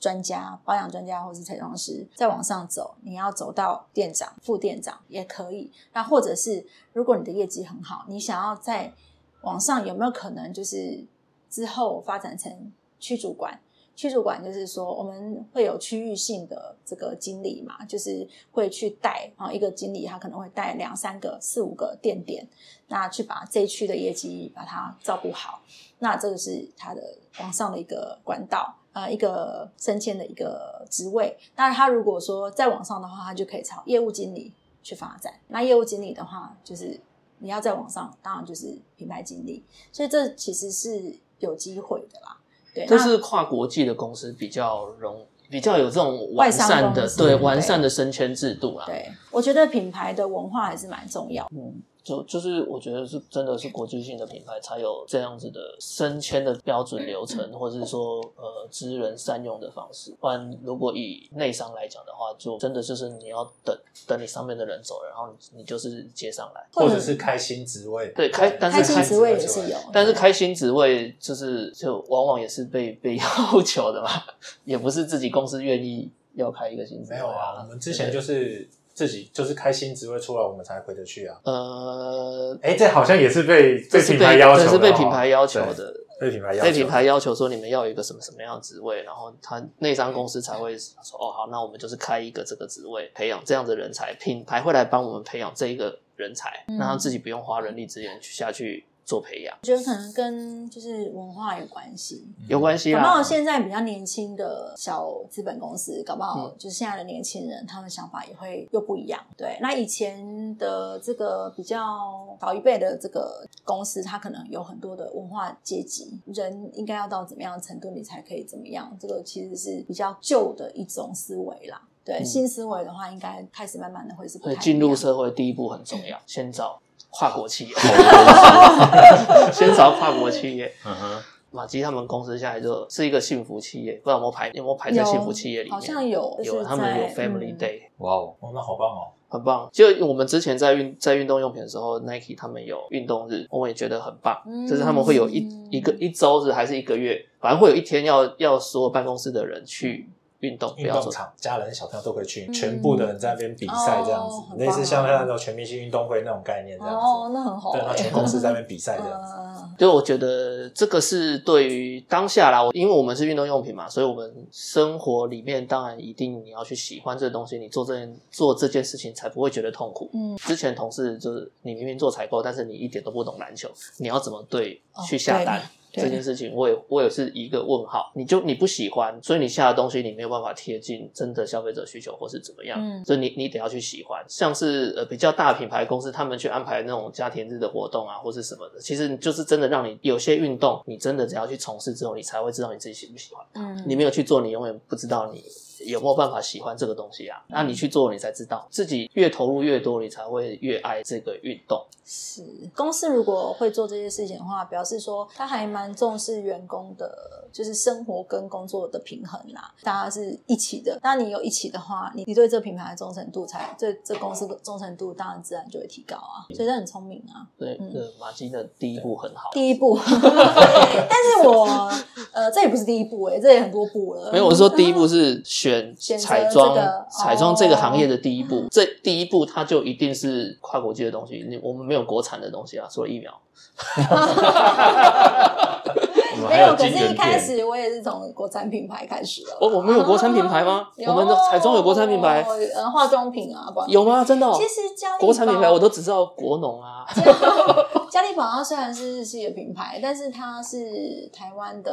专家、保养专家或是彩妆师，再往上走，你要走到店长、副店长也可以。那或者是如果你的业绩很好，你想要在往上，有没有可能就是之后发展成区主管？区主管就是说，我们会有区域性的这个经理嘛，就是会去带啊，一个经理他可能会带两三个、四五个店点，那去把这一区的业绩把它照顾好，那这个是他的往上的一个管道啊，一个升迁的一个职位。那，他如果说再往上的话，他就可以朝业务经理去发展。那业务经理的话，就是你要再往上，当然就是品牌经理。所以这其实是有机会的啦。对，这是跨国际的公司比较容。比较有这种完善的对完善的升迁制度啦。对，我觉得品牌的文化还是蛮重要。嗯。就就是我觉得是真的是国际性的品牌才有这样子的升迁的标准流程，或者是说呃知人善用的方式。不然如果以内商来讲的话，就真的就是你要等等你上面的人走了，然后你你就是接上来，或者是开新职位。对，开但是开新职位也是有，但是开新职位就是就往往也是被被 要求的嘛，也不是自己公司愿意要开一个新职位。没有啊，我们之前就是。自己就是开新职位出来，我们才回得去啊。呃，哎，这好像也是被被品牌要求，是被品牌要求的，被品牌要求被品牌要求说你们要有一个什么什么样的职位，然后他内商公司才会说哦好，那我们就是开一个这个职位，培养这样的人才，品牌会来帮我们培养这一个人才，让他自己不用花人力资源去下去。做培养，我觉得可能跟就是文化有关系，有关系。搞不好现在比较年轻的小资本公司，搞不好就是现在的年轻人，他们想法也会又不一样。对，那以前的这个比较老一辈的这个公司，它可能有很多的文化阶级，人应该要到怎么样的程度，你才可以怎么样？这个其实是比较旧的一种思维啦。对，新思维的话，应该开始慢慢的会是。对，进入社会第一步很重要，先找。跨国企业，先找跨国企业。嗯哼，马基他们公司现在就是一个幸福企业，不知道有没有排有没有排在幸福企业里面？好像有，有他们有 Family Day。哇哦，那好棒哦，很棒。就我们之前在运在运动用品的时候，Nike 他们有运动日，我也觉得很棒。就是他们会有一一个一周日还是一个月，反正会有一天要要所有办公室的人去。运动运动场，家人小朋友都可以去，全部的人在那边比赛这样子，类似像那种全明星运动会那种概念这样子。哦，那很好。对，那全公司在那边比赛这样子。就我觉得这个是对于当下啦，因为我们是运动用品嘛，所以我们生活里面当然一定你要去喜欢这个东西，你做这件做这件事情才不会觉得痛苦。嗯。之前同事就是你明明做采购，但是你一点都不懂篮球，你要怎么对去下单？这件事情，我也我也是一个问号。你就你不喜欢，所以你下的东西你没有办法贴近真的消费者需求，或是怎么样？嗯，所以你你得要去喜欢。像是呃比较大品牌公司，他们去安排那种家庭日的活动啊，或是什么的，其实就是真的让你有些运动，你真的只要去从事之后，你才会知道你自己喜不喜欢。嗯，你没有去做，你永远不知道你。有没有办法喜欢这个东西啊？那你去做，你才知道自己越投入越多，你才会越爱这个运动。是公司如果会做这些事情的话，表示说他还蛮重视员工的，就是生活跟工作的平衡啦。大家是一起的，那你有一起的话，你你对这品牌的忠诚度才对这公司的忠诚度当然自然就会提高啊。所以这很聪明啊。对，嗯马金的第一步很好。第一步，但是我呃，这也不是第一步哎，这也很多步了。没有，我是说第一步是选。彩妆，彩妆这个行业的第一步，这第一步它就一定是跨国际的东西。你我们没有国产的东西啊，除了疫苗。没有，可是一开始我也是从国产品牌开始的。哦我们有国产品牌吗？我们的彩妆有国产品牌？呃，化妆品啊，有吗？真的？其实家国产品牌我都只知道国农啊。嘉利宝它虽然是日系的品牌，但是它是台湾的。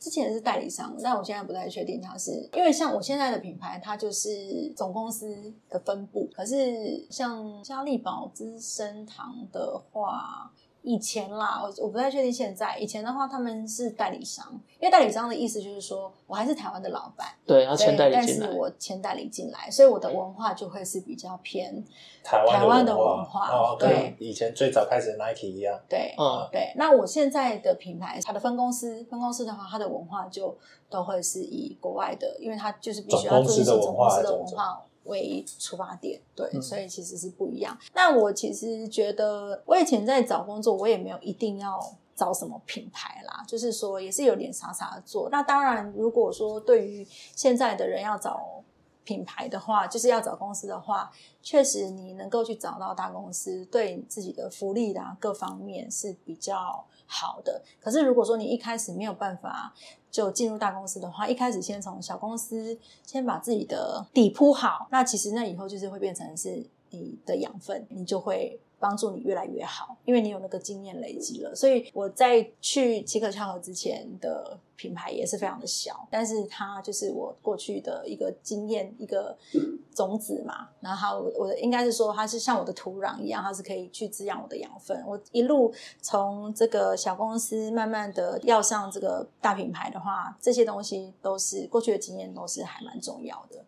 之前是代理商，但我现在不太确定它是，因为像我现在的品牌，它就是总公司的分部。可是像嘉利宝资生堂的话。以前啦，我我不太确定现在。以前的话，他们是代理商，因为代理商的意思就是说我还是台湾的老板，对，要签代理进来，但是我签代理进来，所以我的文化就会是比较偏台湾的文化，哦，对，以前最早开始的 Nike 一样，对，嗯，对。那我现在的品牌，它的分公司，分公司的话，它的文化就都会是以国外的，因为它就是必须要做一些总公司的文化。为出发点，对，所以其实是不一样。那我其实觉得，我以前在找工作，我也没有一定要找什么品牌啦，就是说也是有点傻傻的做。那当然，如果说对于现在的人要找品牌的话，就是要找公司的话，确实你能够去找到大公司，对自己的福利啦各方面是比较好的。可是如果说你一开始没有办法。就进入大公司的话，一开始先从小公司先把自己的底铺好，那其实那以后就是会变成是你的养分，你就会。帮助你越来越好，因为你有那个经验累积了。所以我在去奇可巧合之前的品牌也是非常的小，但是它就是我过去的一个经验，一个种子嘛。然后我的应该是说，它是像我的土壤一样，它是可以去滋养我的养分。我一路从这个小公司慢慢的要上这个大品牌的话，这些东西都是过去的经验，都是还蛮重要的。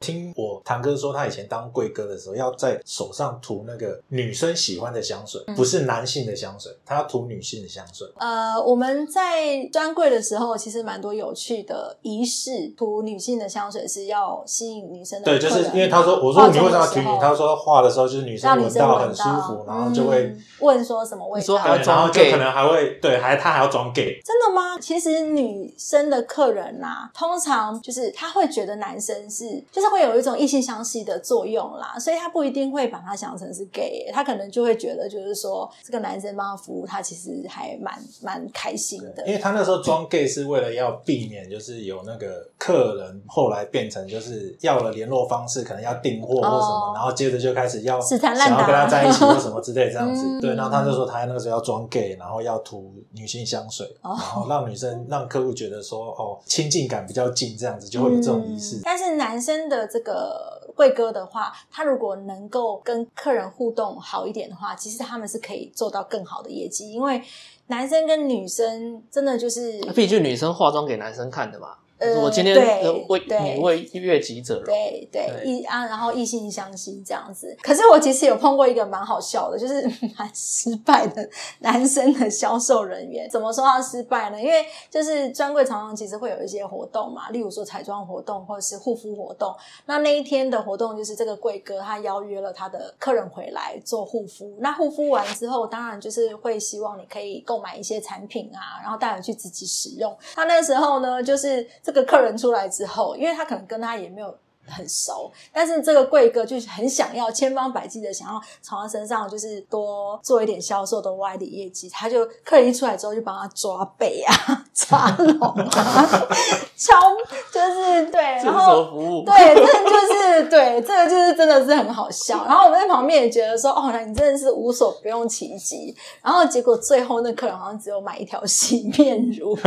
听我堂哥说，他以前当贵哥的时候，要在手上涂那个女生喜欢的香水，不是男性的香水，他要涂女性的香水。呃，我们在专柜的时候，其实蛮多有趣的仪式，涂女性的香水是要吸引女生的。对，就是因为他说，我说你为什么要涂女？他说画的时候就是女生闻到很舒服，然后就会问说什么味道，然后就可能还会对，还他还要装 gay。真的吗？其实女生的客人呐，通常就是他会觉得男生是。就是会有一种异性相吸的作用啦，所以他不一定会把他想成是 gay，他可能就会觉得就是说这个男生帮他服务，他其实还蛮蛮开心的。因为他那时候装 gay 是为了要避免，就是有那个客人后来变成就是要了联络方式，可能要订货或什么，然后接着就开始要死缠烂打想要跟他在一起或什么之类这样子。对，然后他就说他那个时候要装 gay，然后要涂女性香水，然后让女生让客户觉得说哦亲近感比较近，这样子就会有这种仪式。但是男真的，这个贵哥的话，他如果能够跟客人互动好一点的话，其实他们是可以做到更好的业绩。因为男生跟女生真的就是，毕竟女生化妆给男生看的嘛。我今天为你为悦己者对对异啊，然后异性相吸这样子。可是我其实有碰过一个蛮好笑的，就是 蛮失败的男生的销售人员。怎么说他失败呢？因为就是专柜常常其实会有一些活动嘛，例如说彩妆活动或者是护肤活动。那那一天的活动就是这个贵哥他邀约了他的客人回来做护肤。那护肤完之后，当然就是会希望你可以购买一些产品啊，然后带回去自己使用。他那时候呢，就是。这个客人出来之后，因为他可能跟他也没有很熟，但是这个贵哥就是很想要千方百计的想要从他身上就是多做一点销售的外地业绩，他就客人一出来之后就帮他抓背啊、抓龙啊、敲，就是对，然后对，这就是对，这个就是真的是很好笑。然后我们在旁边也觉得说，哦，那你真的是无所不用其极。然后结果最后那客人好像只有买一条洗面乳。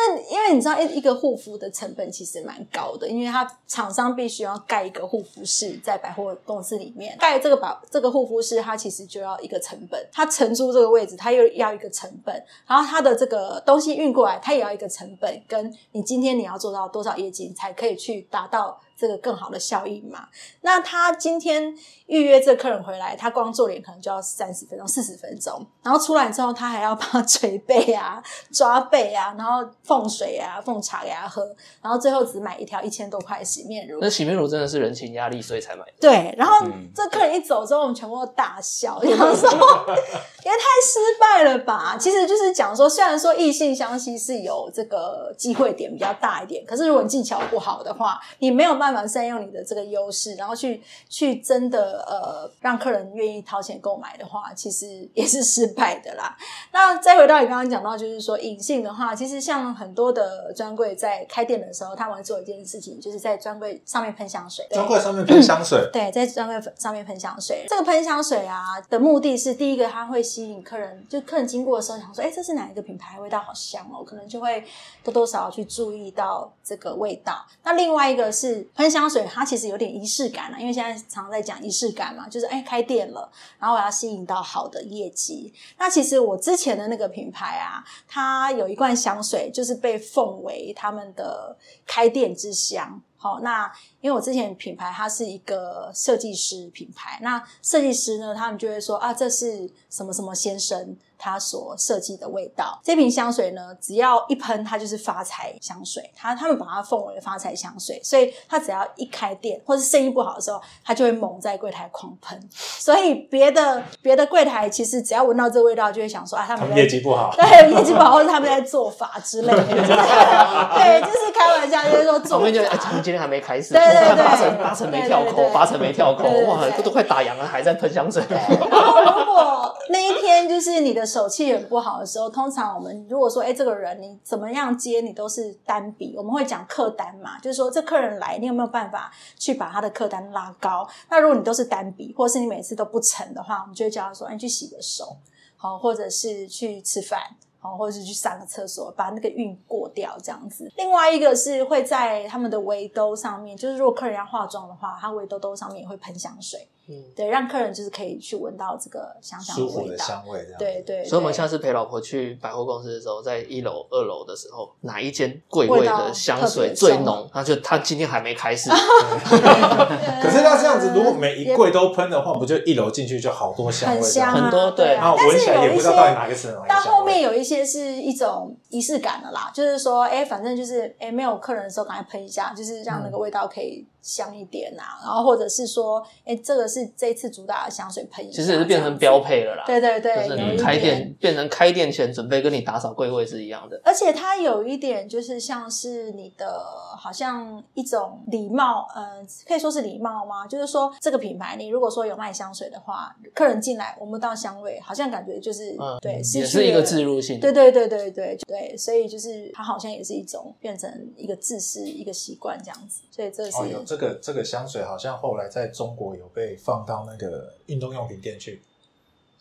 那因为你知道一一个护肤的成本其实蛮高的，因为它厂商必须要盖一个护肤室在百货公司里面，盖这个把这个护肤室，它其实就要一个成本，它承租这个位置，它又要一个成本，然后它的这个东西运过来，它也要一个成本，跟你今天你要做到多少业绩才可以去达到。这个更好的效益嘛？那他今天预约这客人回来，他光做脸可能就要三十分钟、四十分钟，然后出来之后，他还要帮他捶背啊、抓背啊，然后奉水啊、奉茶给他喝，然后最后只买一条一千多块洗面乳。那洗面乳真的是人情压力，所以才买。对，然后这客人一走之后，我们全部都大笑，然后说也太失败了吧？其实就是讲说，虽然说异性相吸是有这个机会点比较大一点，可是如果你技巧不好的话，你没有办法。办法善用你的这个优势，然后去去真的呃让客人愿意掏钱购买的话，其实也是失败的啦。那再回到你刚刚讲到，就是说隐性的话，其实像很多的专柜在开店的时候，他们会做一件事情，就是在专柜上面喷香水。专柜上面喷香水，对，在专柜上面喷香水。这个喷香水啊的目的是，第一个它会吸引客人，就客人经过的时候想说，哎，这是哪一个品牌？味道好香哦，可能就会多多少少去注意到这个味道。那另外一个是。喷香水，它其实有点仪式感了，因为现在常常在讲仪式感嘛，就是哎开店了，然后我要吸引到好的业绩。那其实我之前的那个品牌啊，它有一罐香水，就是被奉为他们的开店之香。好，那因为我之前品牌它是一个设计师品牌，那设计师呢，他们就会说啊，这是什么什么先生。他所设计的味道，这瓶香水呢，只要一喷，它就是发财香水。他他们把它奉为发财香水，所以他只要一开店或是生意不好的时候，他就会猛在柜台狂喷。所以别的别的柜台其实只要闻到这味道，就会想说啊，他们业绩不好，对业绩不好，或者他们在做法之类的。对，就是开玩笑，就是说做法。我们就今今天还没开始，对对对，八成八成没跳扣，八成没跳扣，哇，都快打烊了，还在喷香水。然后如果那一天就是你的手气很不好的时候，通常我们如果说，哎，这个人你怎么样接，你都是单笔，我们会讲客单嘛，就是说这客人来，你有没有办法去把他的客单拉高？那如果你都是单笔，或是你每次都不成的话，我们就会叫他说，你去洗个手，好，或者是去吃饭。好，或者是去上个厕所，把那个运过掉，这样子。另外一个是会在他们的围兜上面，就是如果客人要化妆的话，他围兜兜上面也会喷香水。嗯，对，让客人就是可以去闻到这个香香的味道，香味这样。对对。所以，我们下次陪老婆去百货公司的时候，在一楼、二楼的时候，哪一间柜位的香水最浓？那就他今天还没开始。可是那这样子，如果每一柜都喷的话，不就一楼进去就好多香味？很香，很多对。然后闻起来也不知道到底哪个是哪到后面有一些是一种仪式感的啦，就是说，哎，反正就是，哎，没有客人的时候，赶快喷一下，就是让那个味道可以。香一点呐，然后或者是说，哎，这个是这次主打的香水喷，其实也是变成标配了啦。对对对，就是你开店变成开店前准备跟你打扫柜位是一样的。而且它有一点就是像是你的，好像一种礼貌，呃，可以说是礼貌吗？就是说这个品牌，你如果说有卖香水的话，客人进来闻不到香味，好像感觉就是对，也是一个自入性。对对对对对对，所以就是它好像也是一种变成一个自私一个习惯这样子。所以这是。这个这个香水好像后来在中国有被放到那个运动用品店去，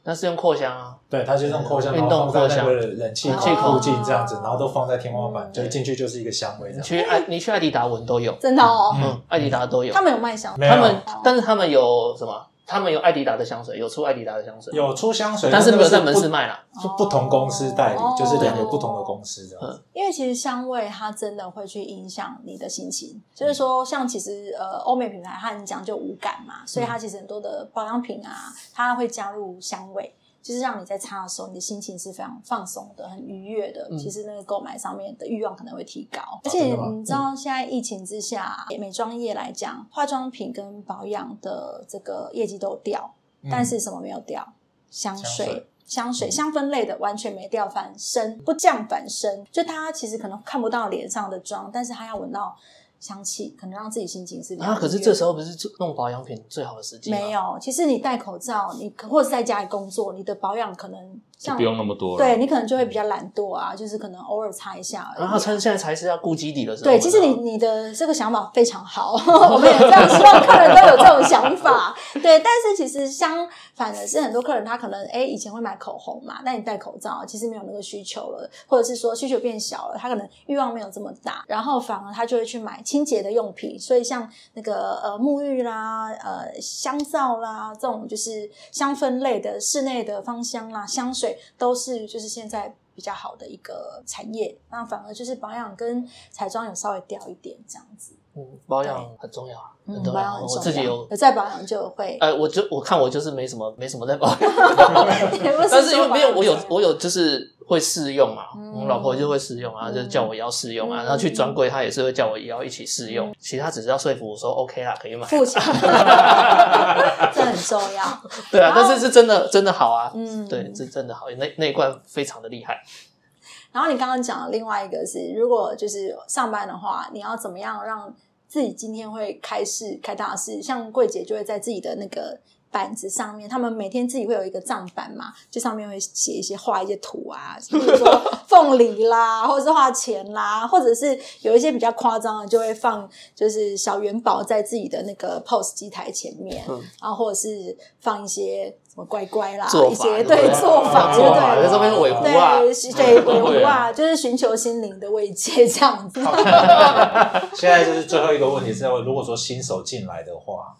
那是用扩香啊，对，它就是用扩香，运动扩香，冷气冷气附近这样子，然后都放在天花板，就进去就是一个香味。你去爱你去爱迪达闻都有，真的哦，嗯，爱迪达都有，他们有卖香，他们但是他们有什么？他们有艾迪达的香水，有出艾迪达的香水，有出香水，但是没有在门市卖啦，是不同公司代理，就是两个不同的公司这样。因为其实香味它真的会去影响你的心情，就是说，像其实呃欧美品牌它很讲究无感嘛，所以它其实很多的保养品啊，它会加入香味。就是让你在擦的时候，你的心情是非常放松的、很愉悦的。其实那个购买上面的欲望可能会提高。而且你知道，现在疫情之下，美妆业来讲，化妆品跟保养的这个业绩都掉，但是什么没有掉？香水、香水、香氛类的完全没掉，反升不降反升。就他其实可能看不到脸上的妆，但是他要闻到。香气可能让自己心情是啊，可是这时候不是弄保养品最好的时机没有，其实你戴口罩，你或者在家里工作，你的保养可能。不用那么多，对你可能就会比较懒惰啊，就是可能偶尔擦一下。然后趁现在才是要顾基底的时候。对，其实你你的这个想法非常好，我们也非常希望客人都有这种想法。对，但是其实相反的是，很多客人他可能哎以前会买口红嘛，那你戴口罩，其实没有那个需求了，或者是说需求变小了，他可能欲望没有这么大，然后反而他就会去买清洁的用品。所以像那个呃沐浴啦、呃香皂啦这种就是香氛类的室内的芳香啦、香水。都是就是现在比较好的一个产业，那反而就是保养跟彩妆有稍微掉一点这样子。嗯，保养很重要啊，很重要。我自己有在保养就会。呃，我就我看我就是没什么没什么在保养，但是因为没有我有我有就是。会试用嘛？我老婆就会试用啊，就叫我也要试用啊。然后去专柜，她也是会叫我也要一起试用。其他只是要说服我说 OK 啦，可以买。付钱，这很重要。对啊，但是是真的真的好啊。嗯，对，是真的好，那那一罐非常的厉害。然后你刚刚讲的另外一个是，如果就是上班的话，你要怎么样让自己今天会开市开大事？像柜姐就会在自己的那个。板子上面，他们每天自己会有一个账板嘛，就上面会写一些画一些图啊，比如说 凤梨啦，或者是画钱啦，或者是有一些比较夸张的，就会放就是小元宝在自己的那个 POS 机台前面，然后或者是放一些什么乖乖啦，一些对做法，对对在上面尾狐啊，对尾狐啊，就是寻求心灵的慰藉这样子。现在就是最后一个问题是，如果说新手进来的话。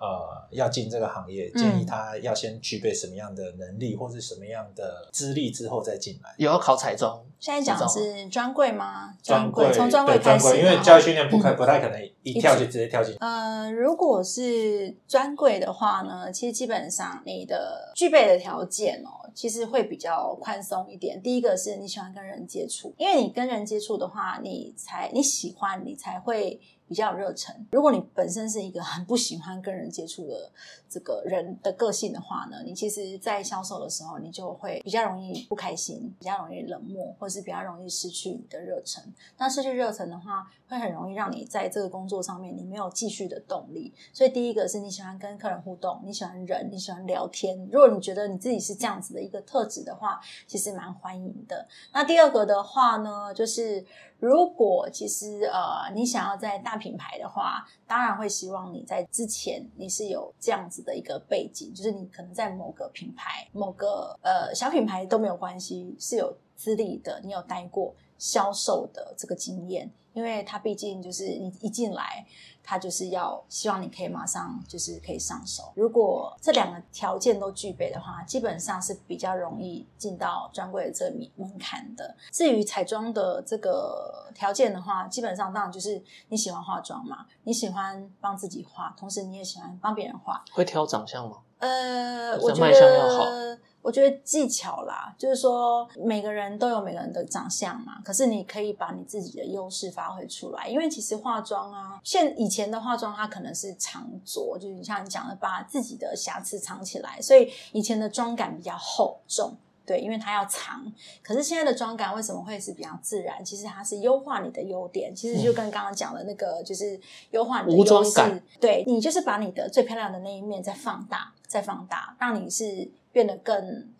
呃，要进这个行业，建议他要先具备什么样的能力，或是什么样的资历之后再进来。有要考彩妆？现在讲的是专柜吗？专柜从专柜开始，因为教育训练不可不太可能一跳就直接跳进。呃，如果是专柜的话呢，其实基本上你的具备的条件哦，其实会比较宽松一点。第一个是你喜欢跟人接触，因为你跟人接触的话，你才你喜欢，你才会。比较有热忱。如果你本身是一个很不喜欢跟人接触的这个人的个性的话呢，你其实，在销售的时候，你就会比较容易不开心，比较容易冷漠，或是比较容易失去你的热忱。那失去热忱的话，会很容易让你在这个工作上面你没有继续的动力。所以第一个是你喜欢跟客人互动，你喜欢人，你喜欢聊天。如果你觉得你自己是这样子的一个特质的话，其实蛮欢迎的。那第二个的话呢，就是如果其实呃你想要在大品牌的话，当然会希望你在之前你是有这样子的一个背景，就是你可能在某个品牌、某个呃小品牌都没有关系，是有资历的，你有待过。销售的这个经验，因为他毕竟就是你一进来，他就是要希望你可以马上就是可以上手。如果这两个条件都具备的话，基本上是比较容易进到专柜的这个门门槛的。至于彩妆的这个条件的话，基本上当然就是你喜欢化妆嘛，你喜欢帮自己化，同时你也喜欢帮别人化。会挑长相吗？呃，我觉得。我觉得技巧啦，就是说每个人都有每个人的长相嘛，可是你可以把你自己的优势发挥出来，因为其实化妆啊，现以前的化妆它可能是藏拙，就是像你讲的，把自己的瑕疵藏起来，所以以前的妆感比较厚重，对，因为它要藏。可是现在的妆感为什么会是比较自然？其实它是优化你的优点，其实就跟刚刚讲的那个，就是优化你的优势，对你就是把你的最漂亮的那一面再放大，再放大，让你是。变得更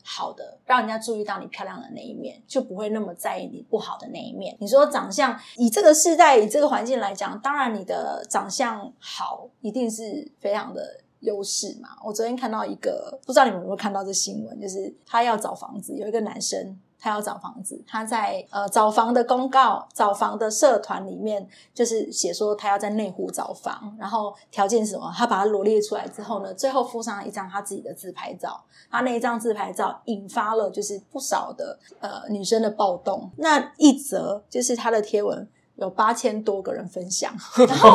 好的，让人家注意到你漂亮的那一面，就不会那么在意你不好的那一面。你说长相，以这个时代、以这个环境来讲，当然你的长相好，一定是非常的优势嘛。我昨天看到一个，不知道你们有没有看到这新闻，就是他要找房子，有一个男生。他要找房子，他在呃找房的公告、找房的社团里面，就是写说他要在内湖找房，然后条件是什么？他把它罗列出来之后呢，最后附上一张他自己的自拍照。他那一张自拍照引发了就是不少的呃女生的暴动。那一则就是他的贴文。有八千多个人分享，然 后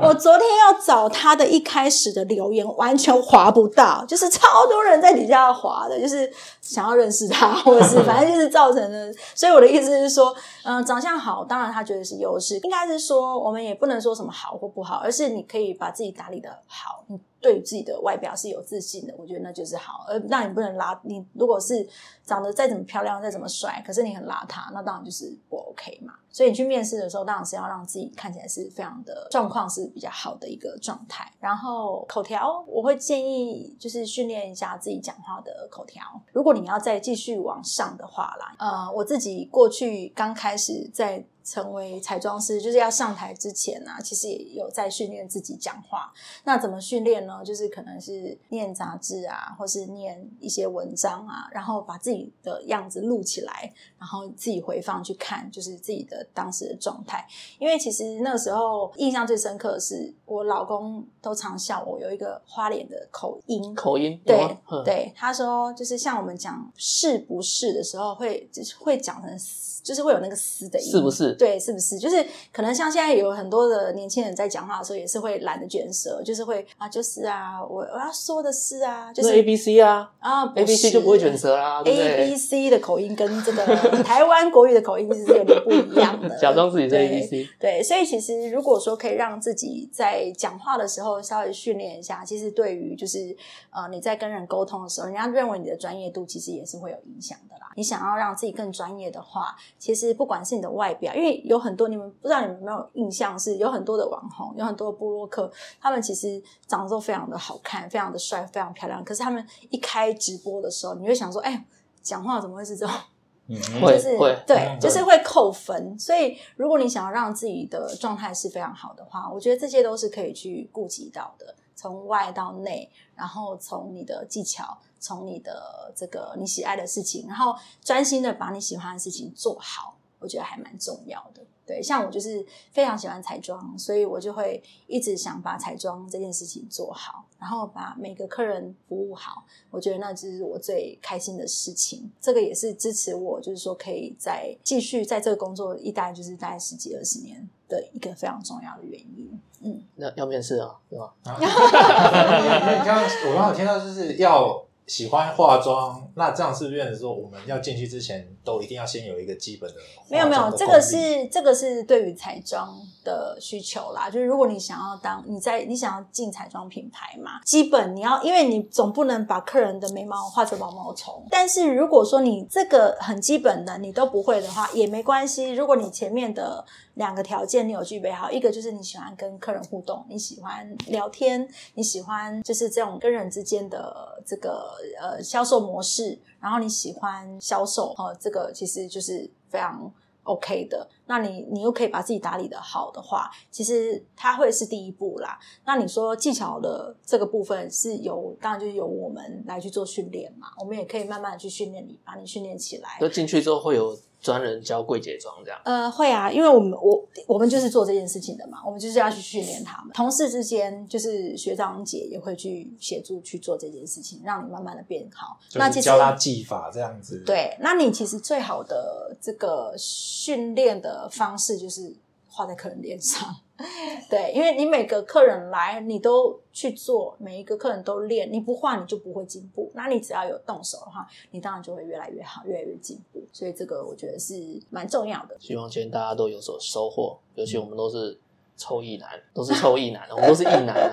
我昨天要找他的一开始的留言，完全划不到，就是超多人在底下划的，就是想要认识他，或是反正就是造成的。所以我的意思是说，嗯，长相好，当然他觉得是优势，应该是说我们也不能说什么好或不好，而是你可以把自己打理的好。对自己的外表是有自信的，我觉得那就是好。而那你不能邋，你如果是长得再怎么漂亮、再怎么帅，可是你很邋遢，那当然就是不 OK 嘛。所以你去面试的时候，当然是要让自己看起来是非常的状况是比较好的一个状态。然后口条，我会建议就是训练一下自己讲话的口条。如果你要再继续往上的话啦，呃，我自己过去刚开始在。成为彩妆师就是要上台之前呢，其实也有在训练自己讲话。那怎么训练呢？就是可能是念杂志啊，或是念一些文章啊，然后把自己的样子录起来，然后自己回放去看，就是自己的当时的状态。因为其实那个时候印象最深刻的是，我老公都常笑我有一个花脸的口音，口音对对，他说就是像我们讲是不是的时候，会就是会讲成。就是会有那个“嘶”的音，是不是？对，是不是？就是可能像现在有很多的年轻人在讲话的时候，也是会懒得卷舌，就是会啊，就是啊，我我要说的是啊，就是 A B C 啊啊，A B C 就不会卷舌啦。A B C 的口音跟这个 台湾国语的口音是有点不一样的。假装自己是 A B C，对，所以其实如果说可以让自己在讲话的时候稍微训练一下，其实对于就是呃你在跟人沟通的时候，人家认为你的专业度其实也是会有影响的啦。你想要让自己更专业的话。其实不管是你的外表，因为有很多你们不知道你们有没有印象，是有很多的网红，有很多的布洛克，他们其实长得都非常的好看，非常的帅，非常漂亮。可是他们一开直播的时候，你会想说，哎，讲话怎么会是这种？嗯就是对，就是会扣分。所以如果你想要让自己的状态是非常好的话，我觉得这些都是可以去顾及到的，从外到内，然后从你的技巧。从你的这个你喜爱的事情，然后专心的把你喜欢的事情做好，我觉得还蛮重要的。对，像我就是非常喜欢彩妆，所以我就会一直想把彩妆这件事情做好，然后把每个客人服务好。我觉得那就是我最开心的事情。这个也是支持我，就是说可以在继续在这个工作一待就是待十几二十年的一个非常重要的原因。嗯，那要面试啊，对吧？你刚刚我刚刚听到就是要。喜欢化妆，那这样是不是变成说我们要进去之前都一定要先有一个基本的？没有没有，这个是这个是对于彩妆的需求啦。就是如果你想要当你在你想要进彩妆品牌嘛，基本你要，因为你总不能把客人的眉毛画成毛毛虫。但是如果说你这个很基本的你都不会的话，也没关系。如果你前面的两个条件你有具备好，一个就是你喜欢跟客人互动，你喜欢聊天，你喜欢就是这种跟人之间的这个呃销售模式，然后你喜欢销售，呃，这个其实就是非常 OK 的。那你你又可以把自己打理的好的话，其实它会是第一步啦。那你说技巧的这个部分是由当然就是由我们来去做训练嘛，我们也可以慢慢的去训练你，把你训练起来。就进去之后会有。专人教柜姐妆这样，呃，会啊，因为我们我我们就是做这件事情的嘛，我们就是要去训练他们。同事之间就是学长姐也会去协助去做这件事情，让你慢慢的变好。那教他技法这样子。对，那你其实最好的这个训练的方式就是画在客人脸上。对，因为你每个客人来，你都去做，每一个客人都练，你不画你就不会进步。那你只要有动手的话，你当然就会越来越好，越来越进步。所以这个我觉得是蛮重要的。希望今天大家都有所收获，尤其我们都是臭艺男，都是臭艺男，我们都是艺 男，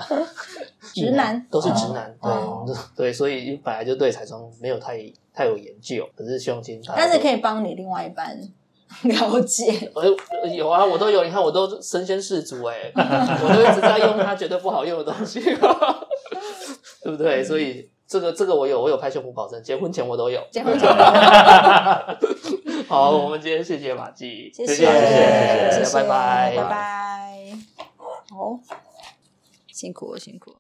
直男都是直男，对 对，所以本来就对彩妆没有太太有研究，可是希望今天，但是可以帮你另外一半。了解，我有啊，我都有。你看，我都身先士卒哎，我都一直在用它绝对不好用的东西，对不对？所以这个这个我有，我有拍胸脯保证，结婚前我都有。结婚前。好，我们今天谢谢马季，谢谢谢谢，拜拜拜拜。好，辛苦了，辛苦。